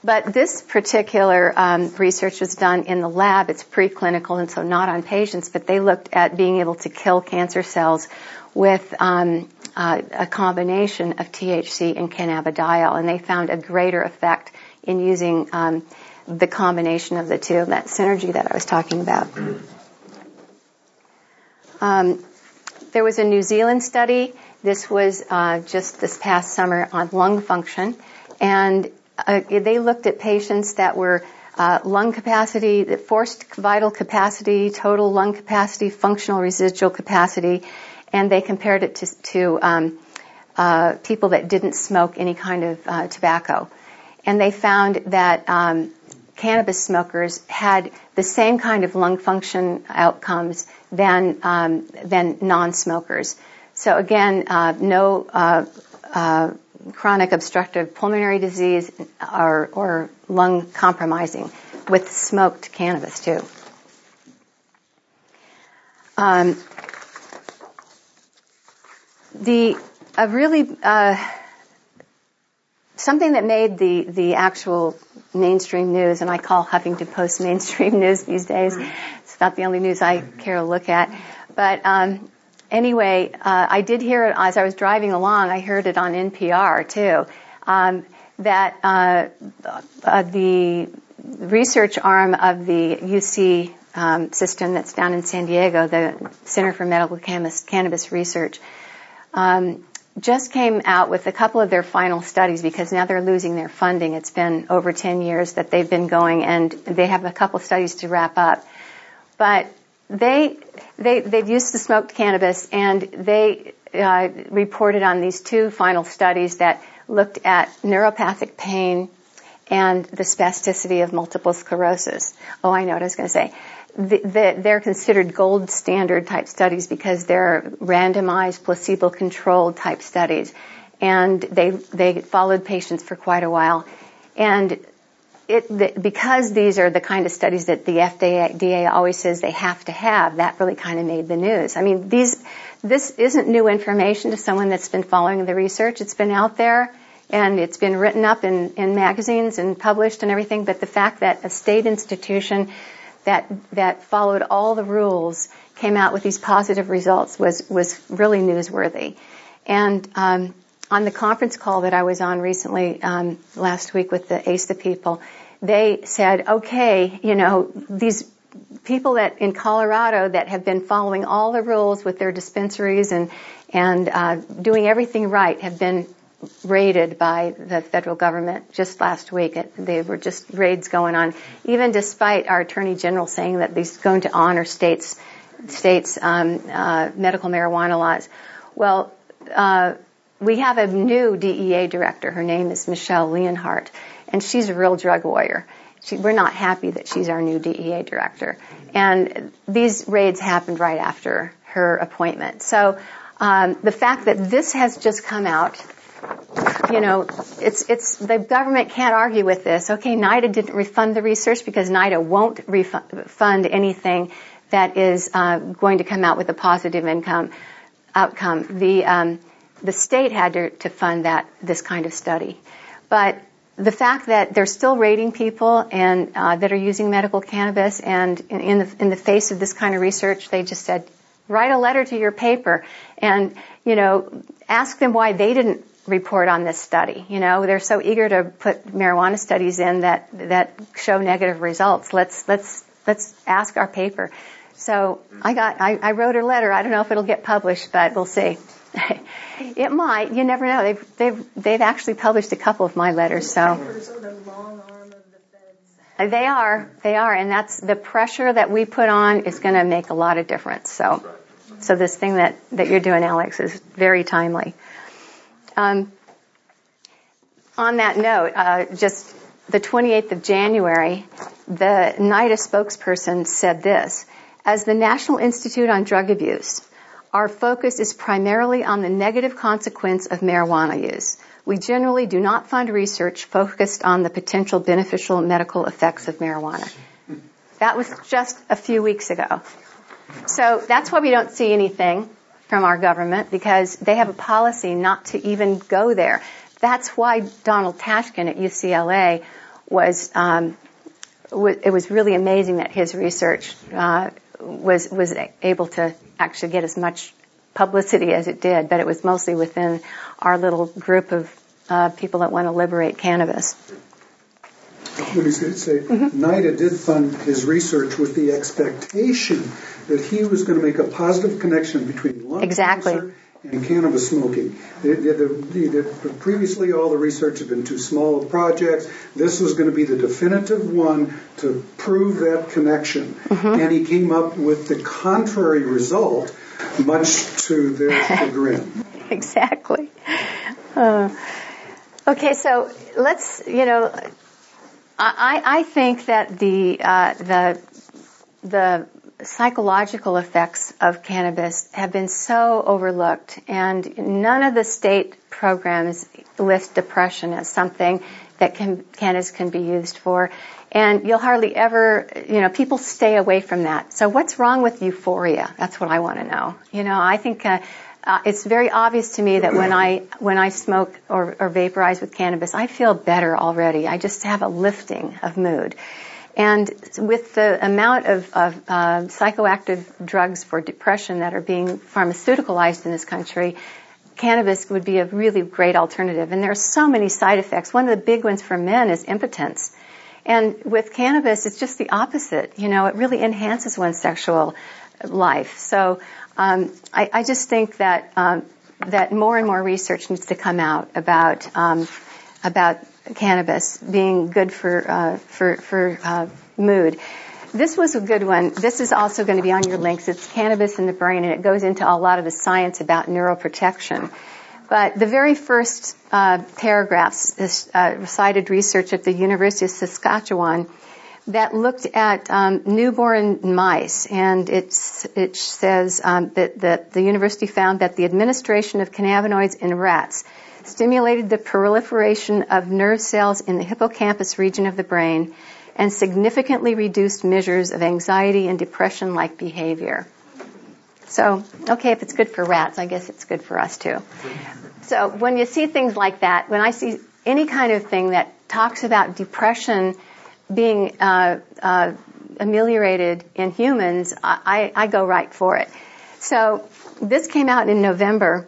but this particular um, research was done in the lab. It's preclinical and so not on patients, but they looked at being able to kill cancer cells with um, uh, a combination of THC and cannabidiol, and they found a greater effect in using um, the combination of the two, that synergy that I was talking about. Um, there was a New Zealand study. This was uh, just this past summer on lung function, and uh, they looked at patients that were uh, lung capacity, forced vital capacity, total lung capacity, functional residual capacity, and they compared it to, to um, uh, people that didn't smoke any kind of uh, tobacco. And they found that um, cannabis smokers had the same kind of lung function outcomes than um, than non-smokers. So again, uh, no uh, chronic obstructive pulmonary disease or, or lung compromising with smoked cannabis too. Um, the a really uh, something that made the the actual mainstream news, and I call Huffington Post mainstream news these days. It's about the only news I care to look at. But um, anyway, uh, I did hear it as I was driving along. I heard it on NPR too. Um, that uh, uh, the research arm of the UC um, system that's down in San Diego, the Center for Medical Cannabis Research, um, just came out with a couple of their final studies because now they're losing their funding. It's been over 10 years that they've been going and they have a couple of studies to wrap up. But they, they, they've used the smoked cannabis and they uh, reported on these two final studies that looked at neuropathic pain and the spasticity of multiple sclerosis. Oh, I know what I was going to say. The, the, they're considered gold standard type studies because they're randomized, placebo-controlled type studies, and they they followed patients for quite a while, and it, the, because these are the kind of studies that the FDA always says they have to have, that really kind of made the news. I mean, these, this isn't new information to someone that's been following the research. It's been out there and it's been written up in, in magazines and published and everything, but the fact that a state institution that, that followed all the rules came out with these positive results was, was really newsworthy. And, um, on the conference call that I was on recently um, last week with the ASA people, they said, okay, you know, these people that in Colorado that have been following all the rules with their dispensaries and and uh, doing everything right have been raided by the federal government just last week. They were just raids going on, even despite our attorney general saying that he's going to honor states states um, uh, medical marijuana laws. Well, uh, we have a new DEA director. Her name is Michele Leonhart, and she's a real drug warrior. She, we're not happy that she's our new DEA director. And these raids happened right after her appointment. So um, the fact that this has just come out you know, it's it's the government can't argue with this. Okay, NIDA didn't refund the research because NIDA won't refund anything that is uh, going to come out with a positive income outcome. The um, the state had to, to fund that this kind of study, but the fact that they're still rating people and uh, that are using medical cannabis, and in, in, the in the face of this kind of research, they just said, write a letter to your paper, and you know, ask them why they didn't report on this study. You know, they're so eager to put marijuana studies in that that show negative results. Let's let's let's ask our paper. So I got I, I wrote a letter. I don't know if it'll get published, but we'll see. it might. You never know. They've they've they've actually published a couple of my letters. So they are they are, and that's the pressure that we put on is going to make a lot of difference. So so this thing that that you're doing, Alex, is very timely. Um, on that note, uh, just the 28th of January, the NIDA spokesperson said this, as the National Institute on Drug Abuse, our focus is primarily on the negative consequence of marijuana use. We generally do not fund research focused on the potential beneficial medical effects of marijuana. That was just a few weeks ago. So that's why we don't see anything from our government because they have a policy not to even go there. That's why Donald Tashkin at UCLA was, um, it was really amazing that his research uh, was was able to actually get as much publicity as it did, but it was mostly within our little group of uh, people that want to liberate cannabis. Let me say, mm-hmm. NIDA did fund his research with the expectation that he was going to make a positive connection between lung exactly. cancer and cannabis smoking. The, the, the, previously, all the research had been too small projects. This was going to be the definitive one to prove that connection. Mm-hmm. And he came up with the contrary result, much to their chagrin. exactly. Uh, okay, so let's, you know, I, I think that the uh, the the psychological effects of cannabis have been so overlooked, and none of the state programs list depression as something that can, cannabis can be used for. And you'll hardly ever, you know, people stay away from that. So what's wrong with euphoria? That's what I want to know. You know, I think uh, uh, it's very obvious to me that when I when I smoke or, or vaporize with cannabis, I feel better already. I just have a lifting of mood. And with the amount of, of uh, psychoactive drugs for depression that are being pharmaceuticalized in this country, cannabis would be a really great alternative. And there are so many side effects. One of the big ones for men is impotence. And with cannabis, it's just the opposite. You know, it really enhances one's sexual life. So um, I, I, just think that um, that more and more research needs to come out about um, about cannabis being good for uh, for for uh, mood. This was a good one. This is also going to be on your links. It's cannabis in the brain, and it goes into a lot of the science about neuroprotection. But the very first uh, paragraphs is uh, cited research at the University of Saskatchewan that looked at um, newborn mice, and it says um, that, that the university found that the administration of cannabinoids in rats stimulated the proliferation of nerve cells in the hippocampus region of the brain, and significantly reduced measures of anxiety and depression like behavior. So, okay, if it's good for rats, I guess it's good for us too. So when you see things like that, when I see any kind of thing that talks about depression being uh, uh, ameliorated in humans, I, I, go right for it. So this came out in November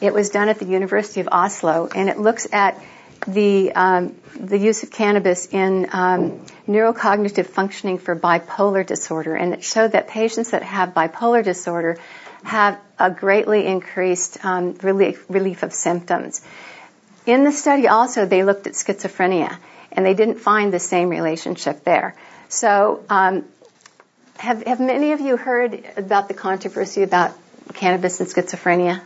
It was done at the University of Oslo, and it looks at the um, the use of cannabis in um, neurocognitive functioning for bipolar disorder, and it showed that patients that have bipolar disorder have a greatly increased um, relief, relief of symptoms. In the study, also they looked at schizophrenia, and they didn't find the same relationship there. So, um, have have many of you heard about the controversy about cannabis and schizophrenia?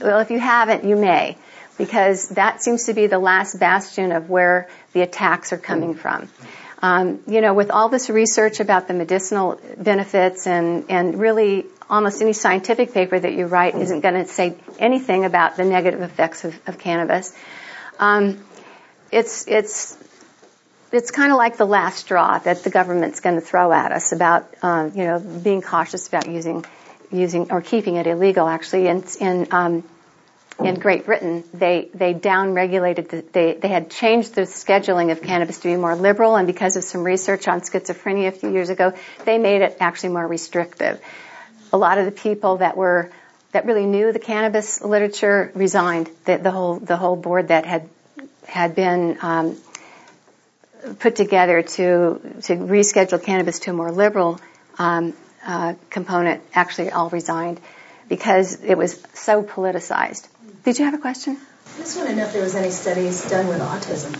Well, if you haven't, you may, because that seems to be the last bastion of where the attacks are coming from. Um, you know, with all this research about the medicinal benefits and, and really almost any scientific paper that you write isn't going to say anything about the negative effects of, of cannabis. Um, it's, it's, it's kind of like the last straw that the government's going to throw at us about, um, you know, being cautious about using using or keeping it illegal. Actually, in in um, in Great Britain, they they down regulated. The, they they had changed the scheduling of cannabis to be more liberal, and because of some research on schizophrenia a few years ago, they made it actually more restrictive. A lot of the people that were that really knew the cannabis literature resigned. The, the whole the whole board that had had been um, put together to to reschedule cannabis to a more liberal um, uh, component actually all resigned because it was so politicized. Did you have a question? I just want to know if there was any studies done with autism.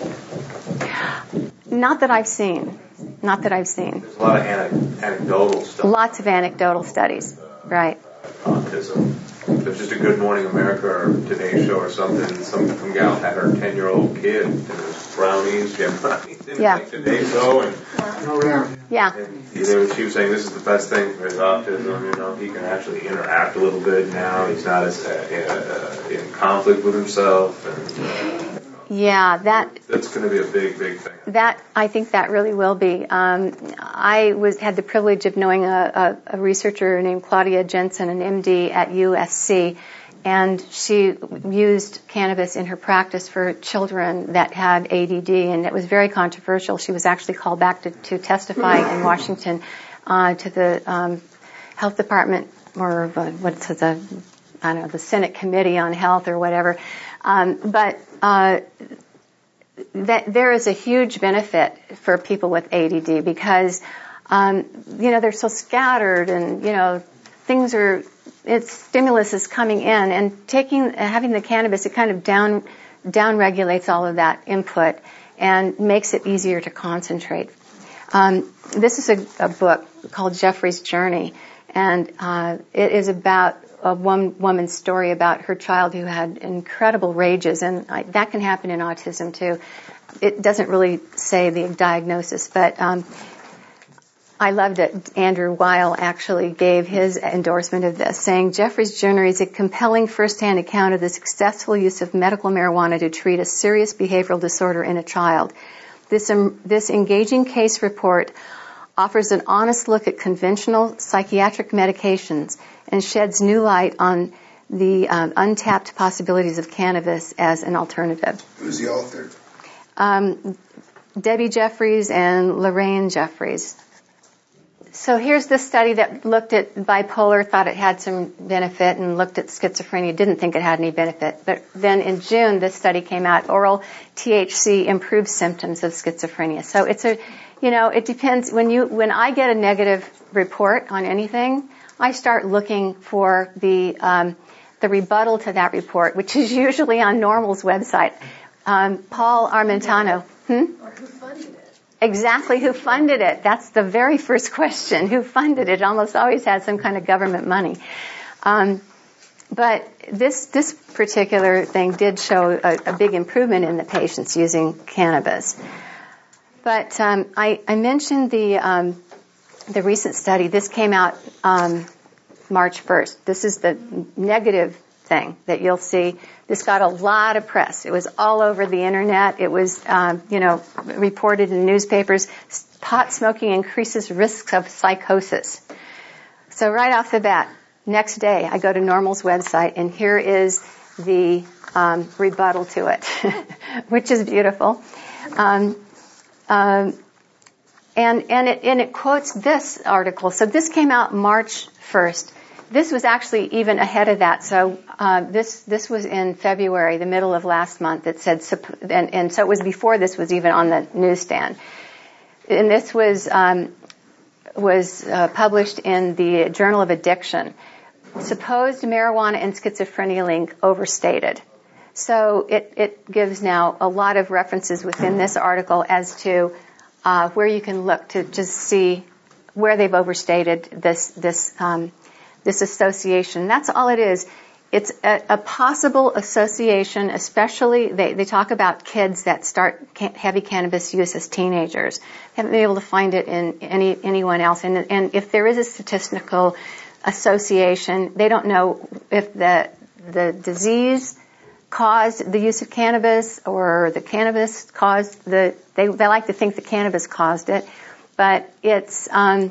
Not that I've seen. Not that I've seen. There's a lot of anecdotal stuff. Lots of anecdotal studies. Right. Autism. There's just a Good Morning America or Today Show or something. Some, some gal had her 10 year old kid and it was brownies. She had brownies in Yeah. like Today Show and Yeah. And either she was saying this is the best thing for his autism, you know, he can actually interact a little bit now. He's not as uh, uh, in conflict with himself, and uh, Yeah. That that's going to be a big, big thing. That I think that really will be. Um, I was had the privilege of knowing a, a, a researcher named Claudia Jensen, an MD at USC, and she used cannabis in her practice for children that had ADD, and it was very controversial. She was actually called back to, to testify in Washington uh, to the um, health department or uh, what's the I don't know the Senate Committee on Health or whatever. Um, but uh, that there is a huge benefit for people with ADD because um, you know they're so scattered and you know things are its stimulus is coming in and taking having the cannabis it kind of down down regulates all of that input and makes it easier to concentrate. Um, this is a, a, book called Jeffrey's Journey, and uh, it is about a one woman's story about her child who had incredible rages, and I, that can happen in autism too. It doesn't really say the diagnosis, but um, I love that Andrew Weil actually gave his endorsement of this, saying Jeffrey's journey is a compelling firsthand account of the successful use of medical marijuana to treat a serious behavioral disorder in a child. This, um, this engaging case report offers an honest look at conventional psychiatric medications and sheds new light on the um, untapped possibilities of cannabis as an alternative. Who's the author? Um, Debbie Jeffries and Lorraine Jeffries. So here's this study that looked at bipolar, thought it had some benefit, and looked at schizophrenia, didn't think it had any benefit. But then in June, this study came out, oral THC improves symptoms of schizophrenia. So it's a, you know, it depends. When you, when I get a negative report on anything, I start looking for the, um, the rebuttal to that report, which is usually on NORML's website. Um, Paul Armentano. Hmm? Or who funded it? Exactly who funded it? That's the very first question. Who funded it? Almost always had some kind of government money. Um, but this this particular thing did show a, a, big improvement in the patients using cannabis. But um, I, I, mentioned the um, the recent study. This came out um, March 1st. This is the negative thing that you'll see. This got a lot of press. It was all over the internet. It was, um, you know, reported in newspapers. Pot smoking increases risks of psychosis. So right off the bat, next day, I go to NORML's website, and here is the um, rebuttal to it, which is beautiful. Um, um, and and it and it quotes this article. So this came out March 1st. this was actually even ahead of that. So uh, this this was in February, the middle of last month. It said, and, and so it was before this was even on the newsstand. And this was um, was uh, published in the Journal of Addiction. Supposed marijuana and schizophrenia link overstated. So it, it gives now a lot of references within this article as to uh, where you can look to just see where they've overstated this this um, this association. That's all it is. It's a, a possible association, especially they, they talk about kids that start heavy cannabis use as teenagers. They haven't been able to find it in any anyone else. And, and if there is a statistical association, they don't know if the the disease caused the use of cannabis or the cannabis caused the they they like to think the cannabis caused it, but it's um,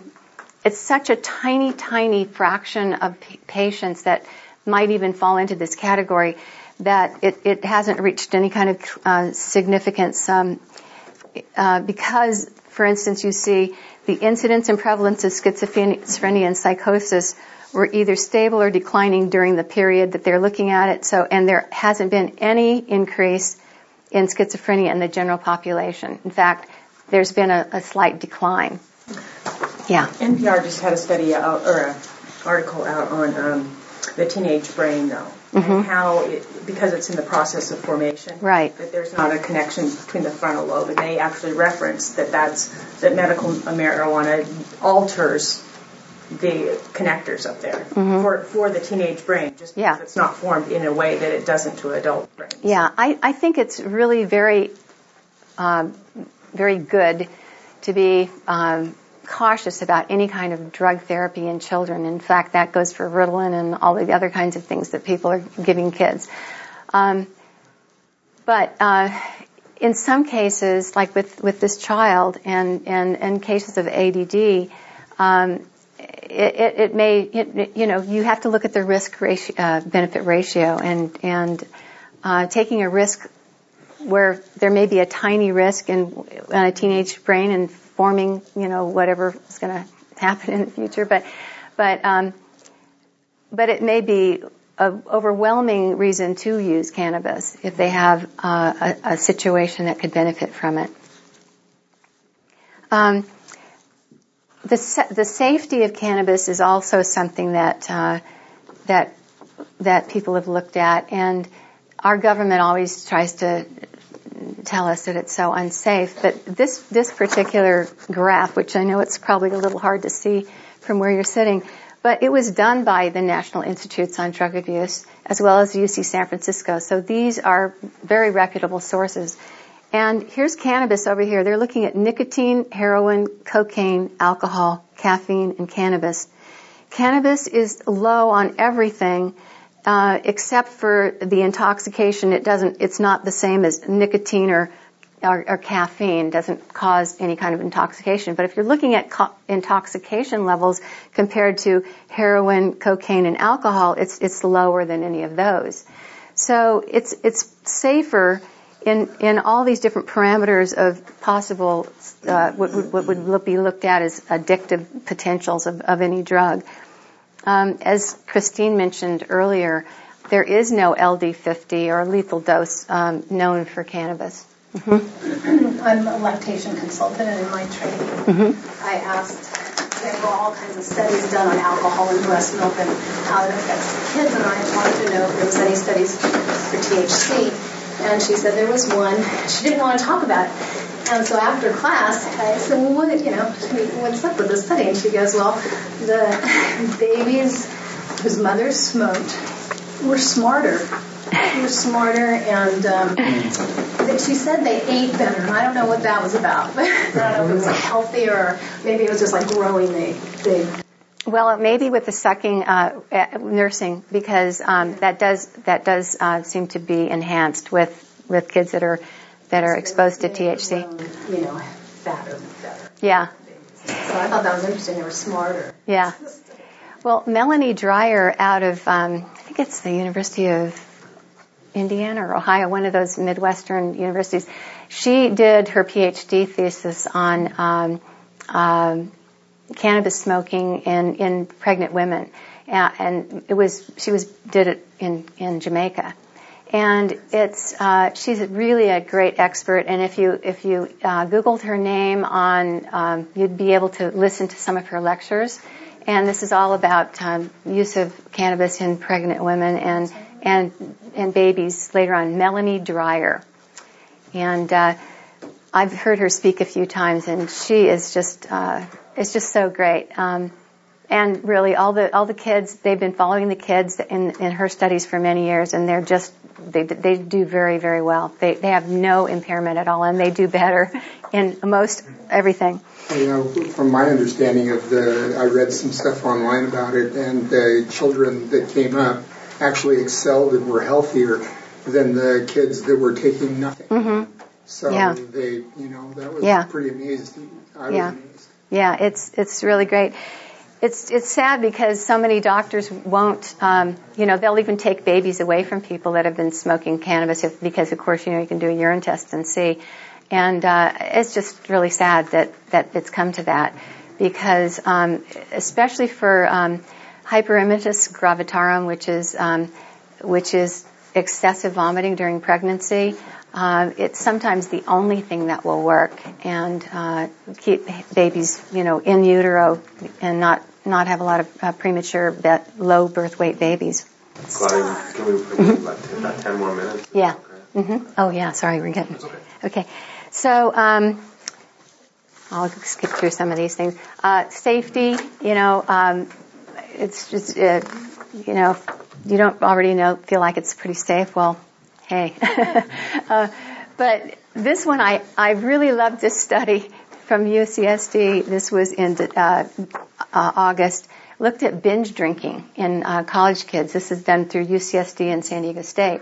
it's such a tiny, tiny fraction of p- patients that might even fall into this category that it, it hasn't reached any kind of uh, significance um, uh, because, for instance, you see the incidence and prevalence of schizophrenia and psychosis were either stable or declining during the period that they're looking at it. So, and there hasn't been any increase in schizophrenia in the general population. In fact, there's been a, a slight decline. Yeah. NPR just had a study out or an article out on um, the teenage brain, though, mm-hmm. and how it because it's in the process of formation, right? That there's not a connection between the frontal lobe, and they actually reference that that's that medical marijuana alters the connectors up there mm-hmm. for for the teenage brain, just because it's not formed in a way that it doesn't to adult brains. Yeah, I I think it's really very, um, very good to be um, cautious about any kind of drug therapy in children. In fact, that goes for Ritalin and all the other kinds of things that people are giving kids. Um, but uh, in some cases, like with, with this child and, and, and cases of ADD, um, it, it, may, it, you know, you have to look at the risk ratio, uh, benefit ratio and, and uh, taking a risk where there may be a tiny risk in, in a teenage brain and forming, you know, whatever is going to happen in the future. But, but, um, but it may be an overwhelming reason to use cannabis if they have uh, a, a, situation that could benefit from it. Um, the the safety of cannabis is also something that uh, that that people have looked at, and our government always tries to tell us that it's so unsafe. But this, this particular graph, which I know it's probably a little hard to see from where you're sitting, but it was done by the National Institutes on Drug Abuse as well as UC San Francisco. So these are very reputable sources. And here's cannabis over here. They're looking at nicotine, heroin, cocaine, alcohol, caffeine, and cannabis. Cannabis is low on everything uh, except for the intoxication, it doesn't. It's not the same as nicotine or or, or caffeine. Doesn't cause any kind of intoxication. But if you're looking at co- intoxication levels compared to heroin, cocaine, and alcohol, it's it's lower than any of those. So it's it's safer in in all these different parameters of possible uh, what, would, what would be looked at as addictive potentials of, of any drug. Um, as Christine mentioned earlier, there is no LD50 or lethal dose um, known for cannabis. Mm-hmm. I'm a lactation consultant, and in my training, mm-hmm. I asked. There were all kinds of studies done on alcohol and breast milk and how it affects the kids, and I wanted to know if there was any studies for THC. And she said there was one. She didn't want to talk about it. And so after class, I said, well, what, you know, what's up with this study? And she goes, well, the babies whose mothers smoked were smarter. Were smarter, and um, she said they ate better. And I don't know what that was about. I don't know if it was like or maybe it was just like growing the big. Well, it may be with the sucking uh, nursing because um, that does that does uh, seem to be enhanced with with kids that are that are exposed to THC. You know, fatter, better. Yeah. So I thought that was interesting. They were smarter. Yeah. Well, Melanie Dreher out of, um, I think it's the University of Indiana or Ohio, one of those Midwestern universities. She did her PhD thesis on um, um, cannabis smoking in, in pregnant women. uh, and it was she was did it in in Jamaica, and it's uh, she's really a great expert. And if you if you uh, Googled her name on, um, you'd be able to listen to some of her lectures. And this is all about um, use of cannabis in pregnant women and and and babies later on. Melanie Dreher, and uh, I've heard her speak a few times, and she is just is just so great. Um, and really, all the all the kids they've been following the kids in in her studies for many years, and they're just they they do very very well. They they have no impairment at all, and they do better in most everything. You know, from my understanding of the, I read some stuff online about it, and the children that came up actually excelled and were healthier than the kids that were taking nothing. Mm-hmm. So Yeah. they, you know, that was Yeah. pretty amazing. I was Yeah. amazed. Yeah, it's it's really great. It's it's sad because so many doctors won't, um, you know, they'll even take babies away from people that have been smoking cannabis if, because, of course, you know, you can do a urine test and see. And uh, it's just really sad that that it's come to that because, um, especially for um, hyperemesis gravidarum, which is um, which is excessive vomiting during pregnancy. Uh, it's sometimes the only thing that will work and uh, keep babies, you know, in utero and not not have a lot of uh, premature, low birth weight babies. Claudia, can we, can we like t- about 10 more minutes? Yeah. Okay. hmm Oh yeah. Sorry, we're getting. Okay. So um, I'll skip through some of these things. Uh, safety. You know, um, it's just uh, you know, you don't already know feel like it's pretty safe. Well, hey. uh, but this one, I I really loved this study from UCSD. This was in uh, uh, August. Looked at binge drinking in uh, college kids. This is done through UCSD and San Diego State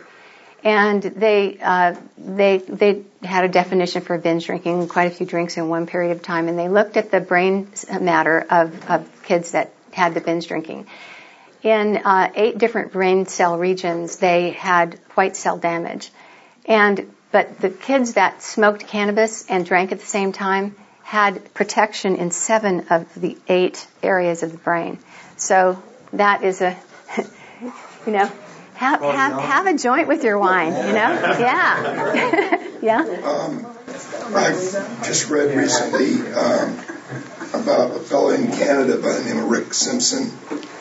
and they uh, they they had a definition for binge drinking, quite a few drinks in one period of time, and they looked at the brain matter of, of kids that had the binge drinking. In uh, eight different brain cell regions, they had white cell damage, and but the kids that smoked cannabis and drank at the same time had protection in seven of the eight areas of the brain. So that is a you know have, have, have a joint with your wine, you know? Yeah. yeah. Um, I've just read recently um, about a fellow in Canada by the name of Rick Simpson.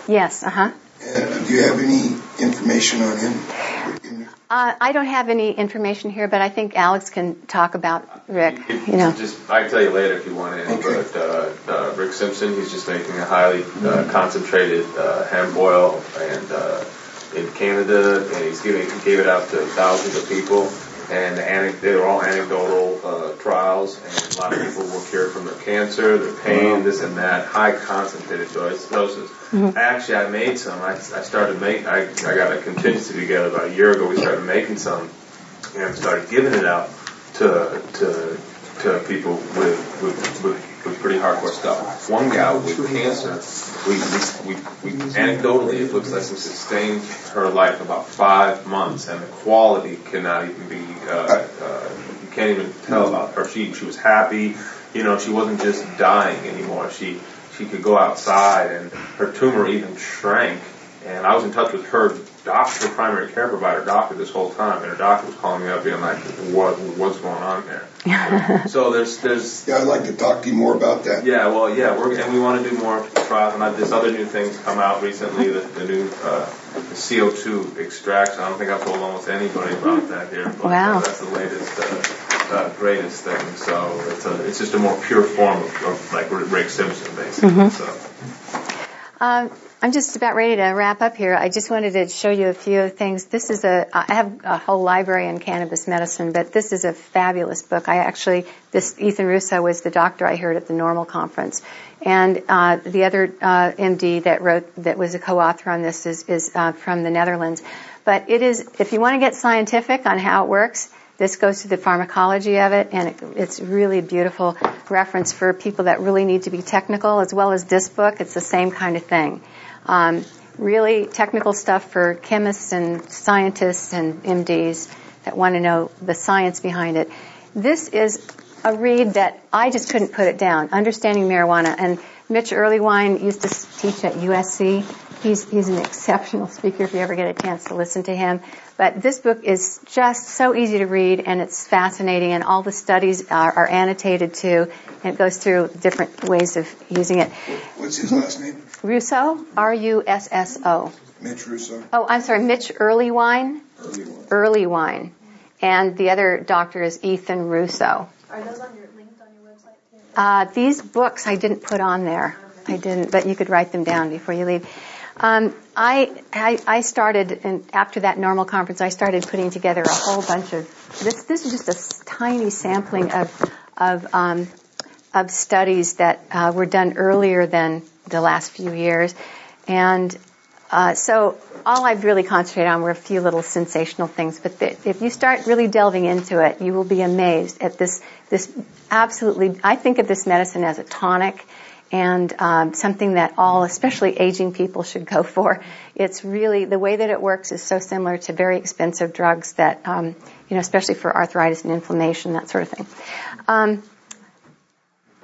Yes, uh-huh. And do you have any information on him? Uh, I don't have any information here, but I think Alex can talk about Rick, you know. Just, I can tell you later if you want any, Okay. but uh, uh, Rick Simpson, he's just making a highly uh, concentrated uh, hemp oil and uh, in Canada, and he's giving, he gave it out to thousands of people, and the they were all anecdotal uh, trials, and a lot of people were cured from their cancer, their pain, this and that, high concentrated dose- doses. Actually, I made some. I, I started make. I, I got a contingency together about a year ago. We started making some, and started giving it out to to to people with, with, with pretty hardcore stuff. One gal with cancer, we we, we, we anecdotally it looks like we sustained her life about five months, and the quality cannot even be. Uh, uh, you can't even tell about her. She she was happy. You know, she wasn't just dying anymore. She she could go outside, and her tumor even shrank. And I was in touch with her doctor, primary care provider doctor, this whole time, and her doctor was calling me up, being like, "What what's going on here?" so there's there's Yeah, I'd like to talk to you more about that. yeah, well, yeah, we're and we want to do more trials. And I- there's other new things come out recently. The, the new uh, CO2 extraction. I don't think I've told almost anybody about that here. But Wow. uh, that's the latest, uh, uh, greatest thing. So it's a, it's just a more pure form of, of like Rick Simpson, basically. So. Um, I'm just about ready to wrap up here. I just wanted to show you a few things. This is a, I have a whole library in cannabis medicine, but this is a fabulous book. I actually, this Ethan Russo was the doctor I heard at the NORML Conference. And, uh, the other, uh, MD that wrote, that was a co-author on this is, is, uh, from the Netherlands. But it is, if you want to get scientific on how it works, this goes to the pharmacology of it, and it, it's really a beautiful reference for people that really need to be technical, as well as this book. It's the same kind of thing. Um, really technical stuff for chemists and scientists and MDs that want to know the science behind it. This is a read that I just couldn't put it down. Understanding marijuana, and Mitch Earleywine used to teach at USC. he's he's an exceptional speaker. If you ever get a chance to listen to him, but this book is just so easy to read and it's fascinating, and all the studies are, are annotated too, and it goes through different ways of using it. What's his last name? Russo, R U S S O. Mitch Russo. Oh, I'm sorry, Mitch Earleywine. Early one. Earleywine, and the other doctor is Ethan Russo. Are those on your linked on your website? Uh, these books I didn't put on there. I didn't, but you could write them down before you leave. Um, I, I I started, and after that NORML conference, I started putting together a whole bunch of this. This is just a tiny sampling of of um, of studies that uh, were done earlier than the last few years, and uh, so all I've really concentrated on were a few little sensational things. But if you start really delving into it, you will be amazed at this. This absolutely, I think of this medicine as a tonic and um, something that all, especially aging people, should go for. It's really the way that it works is so similar to very expensive drugs that um, you know, especially for arthritis and inflammation, that sort of thing. Um,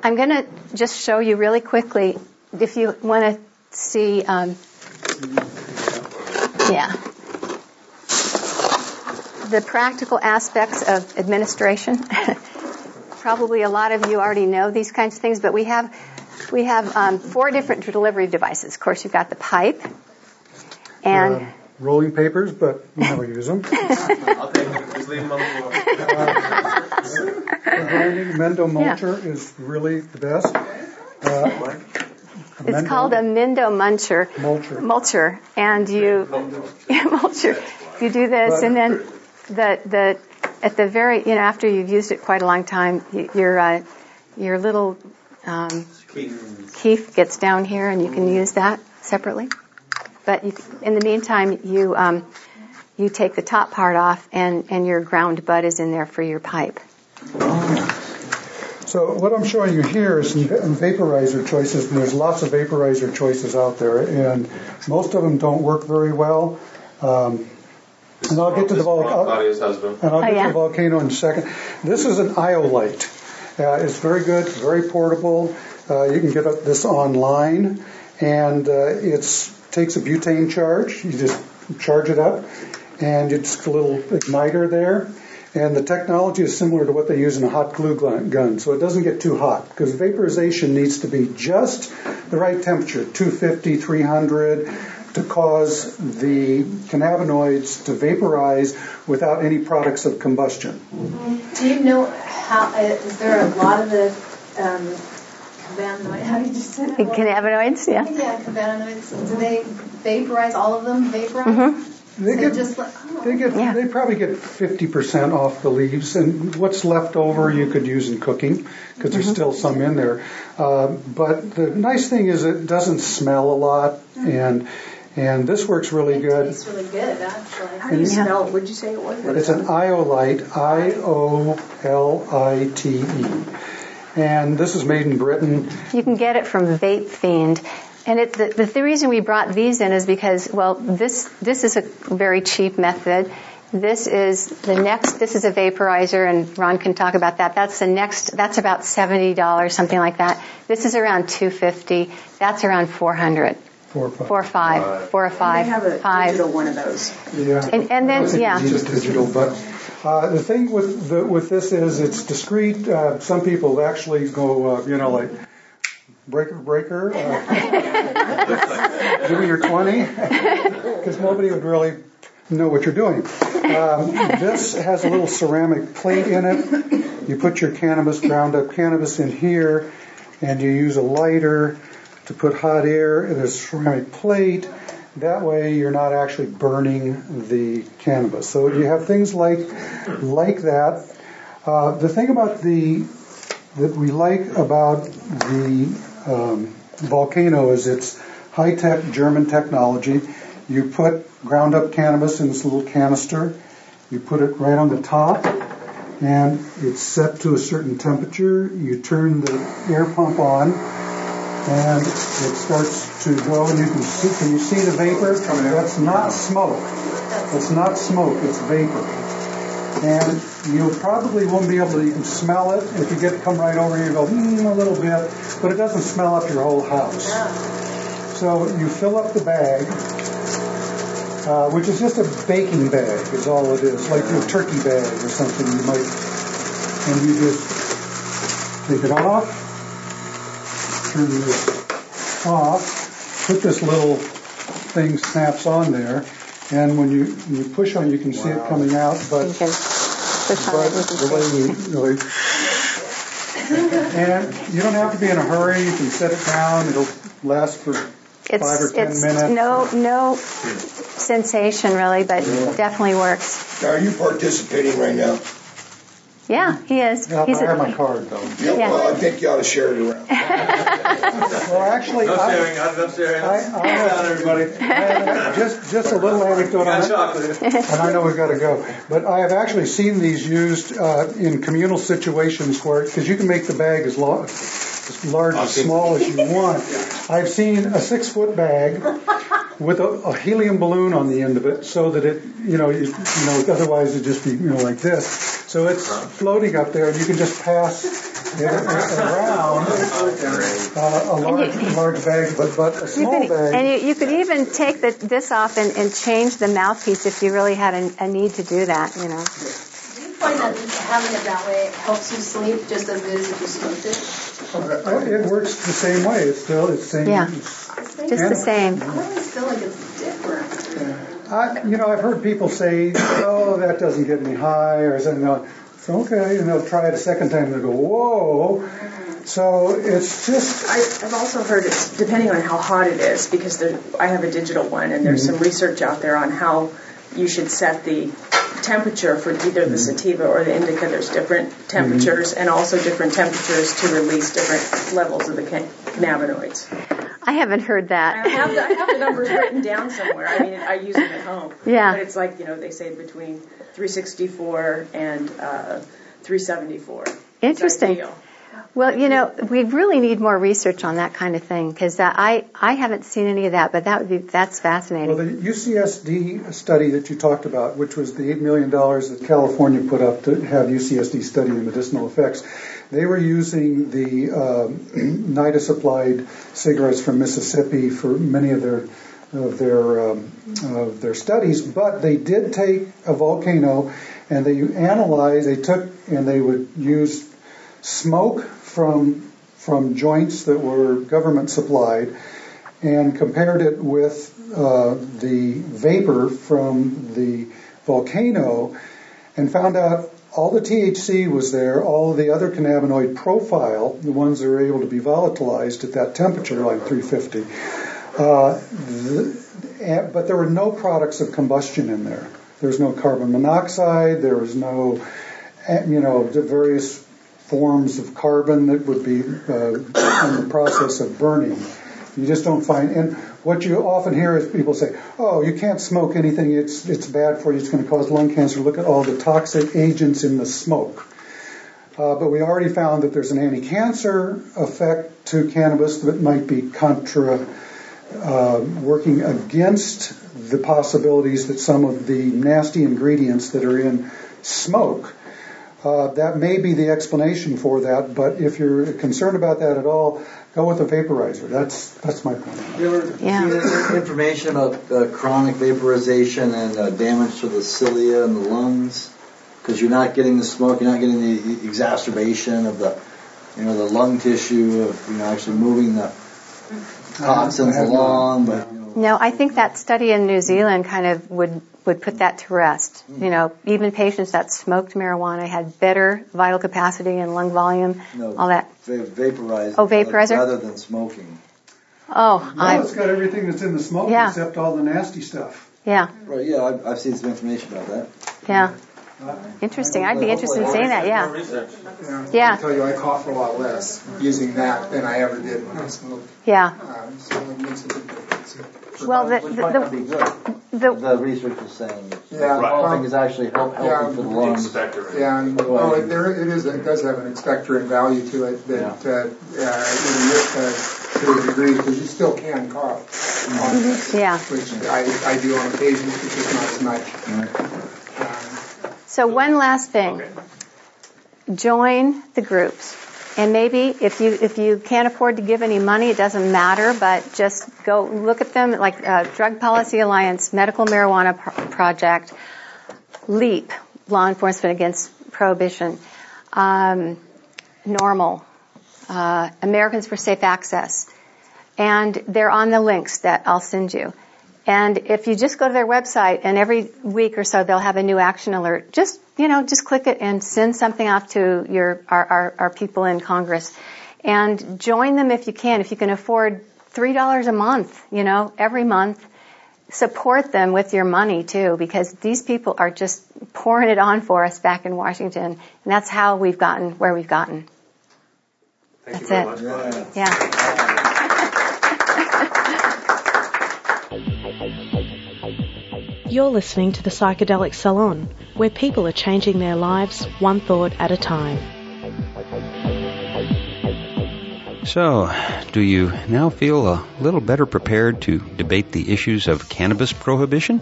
I'm going to just show you really quickly if you want to see. Um, yeah. The practical aspects of administration. Probably a lot of you already know these kinds of things, but we have we have um, four different delivery devices. Of course, you've got the pipe, and Uh, rolling papers, but we never use them. I'll take them. Just leave them on the floor. Grinding Mendo mulcher is really the best. Uh, a it's Mendo called a Mindo Muncher. mulcher. mulcher, and you mulcher. You do this, But- and then the the at the very you know after you've used it quite a long time, y- your uh, your little um, keef gets down here, and you can use that separately. But you, in the meantime, you um, you take the top part off, and and your ground bud is in there for your pipe. So what I'm showing you here is some vaporizer choices, and there's lots of vaporizer choices out there, and most of them don't work very well. Um, and I'll get to the vol- I'll- Claudia's husband. and I'll Oh, yeah? to the volcano in a second. This is an iolite. Uh, it's very good, very portable. Uh, you can get this online, and uh, it takes a butane charge. You just charge it up, and it's a little igniter there. And the technology is similar to what they use in a hot glue gun, gun, so it doesn't get too hot because vaporization needs to be just the right temperature, 250, 300, to cause the cannabinoids to vaporize without any products of combustion. Do you know how, uh, there a lot of the, um, cannabinoid, how did you say that? Cannabinoids, yeah. Yeah, cannabinoids, do they vaporize, all of them vaporize? Mm-hmm. They get, just oh. they get, Yeah. they probably get 50% off the leaves, and what's left over you could use in cooking because there's still some in there. Uh, but the nice thing is it doesn't smell a lot, and and this works really It good. It's really good, actually. How do you spell? What'd you say it was? It's an iolite, I O L I T E, and this is made in Britain. You can get it from Vape Fiend. And it, the, the, the reason we brought these in is because, well, this, this is a very cheap method. This is the next, this is a vaporizer and Ron can talk about that. That's the next, that's about $70, something like that. This is around 250. That's around 400. Four or five. Four or five. Four or They five. have a five. digital one of those. Yeah. And, and then, yeah. It's just digital, but uh, the thing with the, with this is it's discreet. Uh, some people actually go, uh, you know, like breaker, breaker. Uh, give me your twenty, because nobody would really know what you're doing. Um, this has a little ceramic plate in it. You put your cannabis, ground up cannabis in here, and you use a lighter to put hot air in a ceramic plate. That way you're not actually burning the cannabis. So you have things like, like that. Uh, the thing about the, that we like about the um, volcano is it's high-tech German technology. You put ground up cannabis in this little canister. You put it right on the top and it's set to a certain temperature. You turn the air pump on and it starts to go and you can see, can you see the vapor? That's not smoke. It's not smoke, it's vapor. And you probably won't be able to, you can smell it. If you get it come right over here, you go, mm, a little bit, but it doesn't smell up your whole house. So you fill up the bag, uh, which is just a baking bag, is all it is, like your turkey bag or something. You might, and you just take it off, turn this off, put this little thing snaps on there, and when you when you push on, you can see it coming out, but You can push but it. You can the way see. you really, and you don't have to be in a hurry. You can set it down. It'll last for It's, five or ten it's minutes. no, no sensation really, but it definitely works. Are you participating right now? Yeah, he is. Yeah, He's I have a, my card though. Yeah, Yeah. Well, I think you ought to share it around. Well, actually, No I, sharing, no sharing. I, I Sit down, everybody. I have just just a little anecdote Got on it. chocolate. and I know we've got to go. But I have actually seen these used uh, in communal situations where, because you can make the bag as, lo- as large or small as you want. I've seen a six foot bag with a, a helium balloon on the end of it, so that it, you know, you, you know, otherwise it'd just be, you know, like this. So it's floating up there, and you can just pass it around uh, a large, large bag, but but a you small could, bag. and you, you could even take the, this off and, and change the mouthpiece if you really had a, a need to do that. You know. Do you find that having it that way helps you sleep just as good as if you smoked it? Oh, It works the same way. It's still it's same. Yeah. Just Just the same. I always feel like it's different. I, you know, I've heard people say, "Oh, that doesn't get me high," or something. No, It's okay, and they'll try it a second time and they'll go, "Whoa!" So it's just I, I've also heard it's depending on how hot it is because there, I have a digital one and there's some mm-hmm. research out there on how you should set the temperature for either the mm-hmm. sativa or the indica. There's different mm-hmm. temperatures and also different temperatures to release different levels of the cannabinoids. I haven't heard I that. have, the, I have the numbers written down somewhere. I mean, I use them at home. Yeah. But it's like, you know, they say between 364 and uh, 374. Interesting. Well, you know, we really need more research on that kind of thing because I I haven't seen any of that, but that would be that's fascinating. well, the UCSD study that you talked about, which was the eight million dollars that California put up to have UCSD study the medicinal effects. They were using the um, NIDA supplied cigarettes from Mississippi for many of their of their um, of their studies, but they did take a volcano and they analyzed. They took and they would use smoke from from joints that were government supplied and compared it with uh, the vapor from the volcano and found out all the THC was there, all the other cannabinoid profile, the ones that are able to be volatilized at that temperature, like 350. Uh, the, eh, but there were no products of combustion in there. There was no carbon monoxide. There was no, eh, you know, various forms of carbon that would be uh, in the process of burning. You just don't find. And what you often hear is people say, "Oh, you can't smoke anything. It's it's bad for you. It's going to cause lung cancer. Look at all the toxic agents in the smoke." Uh, but we already found that there's an anti-cancer effect to cannabis that might be contra, uh, working against the possibilities that some of the nasty ingredients that are in smoke. Uh, that may be the explanation for that, but if you're concerned about that at all, go with a vaporizer. That's that's my point. You ever Yeah. seen information about uh, chronic vaporization and uh, damage to the cilia and the lungs? Because you're not getting the smoke, you're not getting the exacerbation of the, you know, the lung tissue of, you know, actually moving the toxins I along. But you know, No, I think that study in New Zealand kind of would would put that to rest. Mm. You know, even patients that smoked marijuana had better vital capacity and lung volume, no, all that. va- vaporize Oh, vaporizer? rather than smoking. Oh, No, I it's got everything that's in the smoke Yeah. except all the nasty stuff. yeah, Right? Yeah, I've, I've seen some information about that. yeah. Interesting. I'd be interested in seeing that. Yeah, Research. Yeah. I tell you, I cough a lot less using that than I ever did when I smoked. yeah. Um, so it makes a big difference. Well, the Which the, might not be the, the The research is saying Yeah, smoking well, is actually help, healthy yeah, for the The lungs. expectorant. Yeah, and, oh, it, there, it is. It does have an expectorant value to it that, uh, uh, uh, to a degree, because you still can cough on this, yeah. which I, I do on occasion, but just not as much. Um, So one last thing. Okay. Join the groups. and maybe if you if you can't afford to give any money, it doesn't matter. But just go look at them, like uh, Drug Policy Alliance, Medical Marijuana Pro- Project, LEAP, Law Enforcement Against Prohibition, um, NORML, uh, Americans for Safe Access, and they're on the links that I'll send you. And if you just go to their website and every week or so they'll have a new action alert, just, you know, just click it and send something off to your, our, our, our people in Congress. And join them if you can, if you can afford $3 a month, you know, every month. Support them with your money too, because these people are just pouring it on for us back in Washington. And that's how we've gotten where we've gotten. Thank That's you very it. much. Yeah. You're listening to the Psychedelic Salon, where people are changing their lives one thought at a time. So, do you now feel a little better prepared to debate the issues of cannabis prohibition?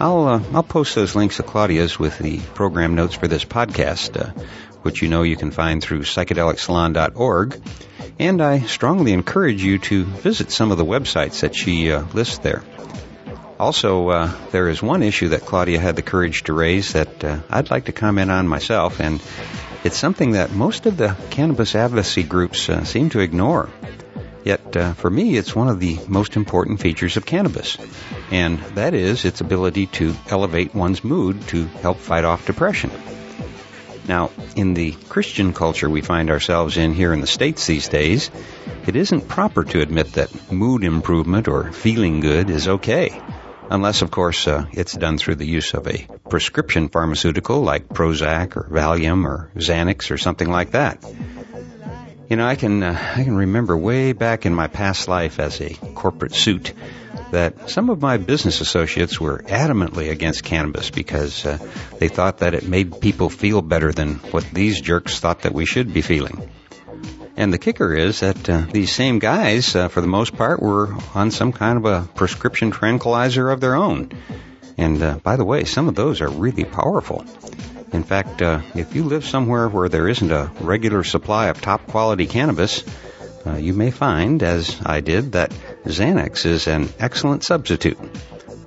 I'll uh, I'll post those links to Claudia's with the program notes for this podcast, uh, which you know you can find through psychedelicsalon.org. And I strongly encourage you to visit some of the websites that she uh, lists there. Also, uh, there is one issue that Claudia had the courage to raise that uh, I'd like to comment on myself, and it's something that most of the cannabis advocacy groups uh, seem to ignore. Yet, uh, for me, it's one of the most important features of cannabis, and that is its ability to elevate one's mood to help fight off depression. Now, in the Christian culture we find ourselves in here in the States these days, it isn't proper to admit that mood improvement or feeling good is okay. Unless, of course, uh, it's done through the use of a prescription pharmaceutical like Prozac or Valium or Xanax or something like that. You know, I can uh, I can remember way back in my past life as a corporate suit that some of my business associates were adamantly against cannabis because uh, they thought that it made people feel better than what these jerks thought that we should be feeling. And the kicker is that uh, these same guys, uh, for the most part, were on some kind of a prescription tranquilizer of their own. And uh, by the way, some of those are really powerful. In fact, uh, if you live somewhere where there isn't a regular supply of top quality cannabis, uh, you may find, as I did, that Xanax is an excellent substitute.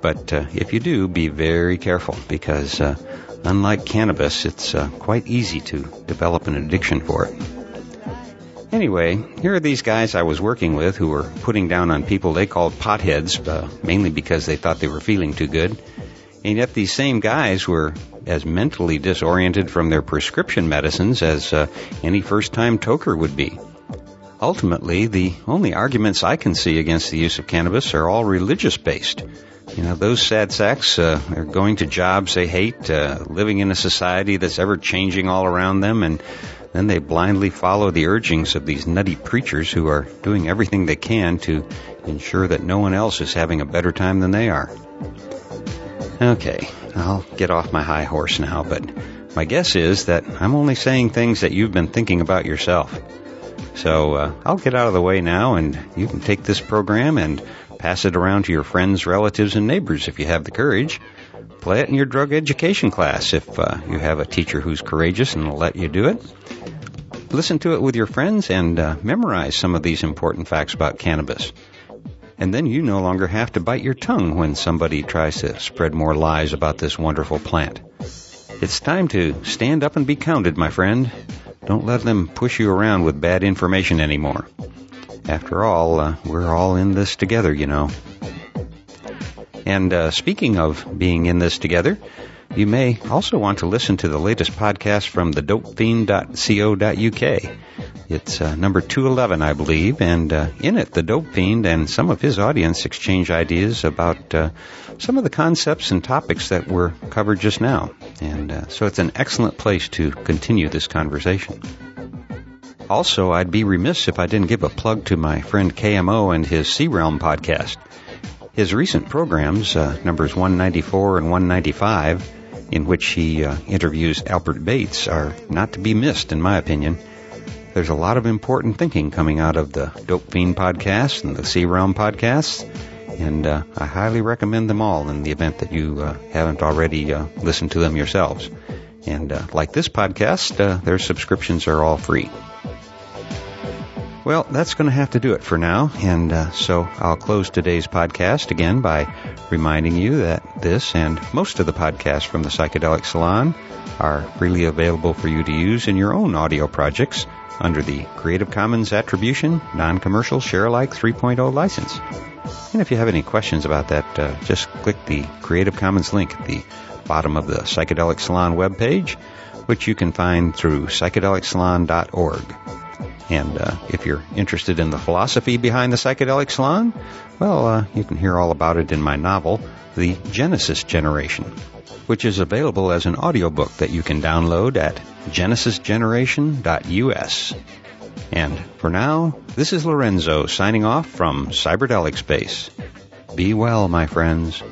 But uh, if you do, be very careful because, unlike cannabis, it's quite easy to develop an addiction for it. Anyway, here are these guys I was working with who were putting down on people they called potheads, uh, mainly because they thought they were feeling too good. And yet these same guys were as mentally disoriented from their prescription medicines as uh, any first-time toker would be. Ultimately, the only arguments I can see against the use of cannabis are all religious-based. You know, those sad sacks uh, are going to jobs they hate, uh, living in a society that's ever changing all around them, and then they blindly follow the urgings of these nutty preachers who are doing everything they can to ensure that no one else is having a better time than they are. Okay, I'll get off my high horse now, but my guess is that I'm only saying things that you've been thinking about yourself. So uh, I'll get out of the way now, and you can take this program and pass it around to your friends, relatives, and neighbors if you have the courage. Play it in your drug education class if uh, you have a teacher who's courageous and will let you do it. Listen to it with your friends and uh, memorize some of these important facts about cannabis. And then you no longer have to bite your tongue when somebody tries to spread more lies about this wonderful plant. It's time to stand up and be counted, my friend. Don't let them push you around with bad information anymore. After all, uh, we're all in this together, you know. And uh, speaking of being in this together, you may also want to listen to the latest podcast from thedopefiend.co.uk. It's uh, number 211, I believe, and uh, in it, the Dope Fiend and some of his audience exchange ideas about uh, some of the concepts and topics that were covered just now. And uh, so it's an excellent place to continue this conversation. Also, I'd be remiss if I didn't give a plug to my friend KMO and his C-Realm podcast. His recent programs, uh, numbers 194 and 195, in which he uh, interviews Albert Bates, are not to be missed, in my opinion. There's a lot of important thinking coming out of the Dope Fiend podcast and the C-Realm podcast, and uh, I highly recommend them all in the event that you uh, haven't already uh, listened to them yourselves. And uh, like this podcast, their subscriptions are all free. Well, that's going to have to do it for now. And uh, so I'll close today's podcast again by reminding you that this and most of the podcasts from the Psychedelic Salon are freely available for you to use in your own audio projects under the Creative Commons Attribution Non-Commercial Share-alike 3.0 license. And if you have any questions about that, uh, just click the Creative Commons link at the bottom of the Psychedelic Salon webpage, which you can find through psychedelicsalon.org. And uh, if you're interested in the philosophy behind the psychedelic salon, well, uh, you can hear all about it in my novel, The Genesis Generation, which is available as an audiobook that you can download at genesisgeneration.us. And for now, this is Lorenzo signing off from Cyberdelic Space. Be well, my friends.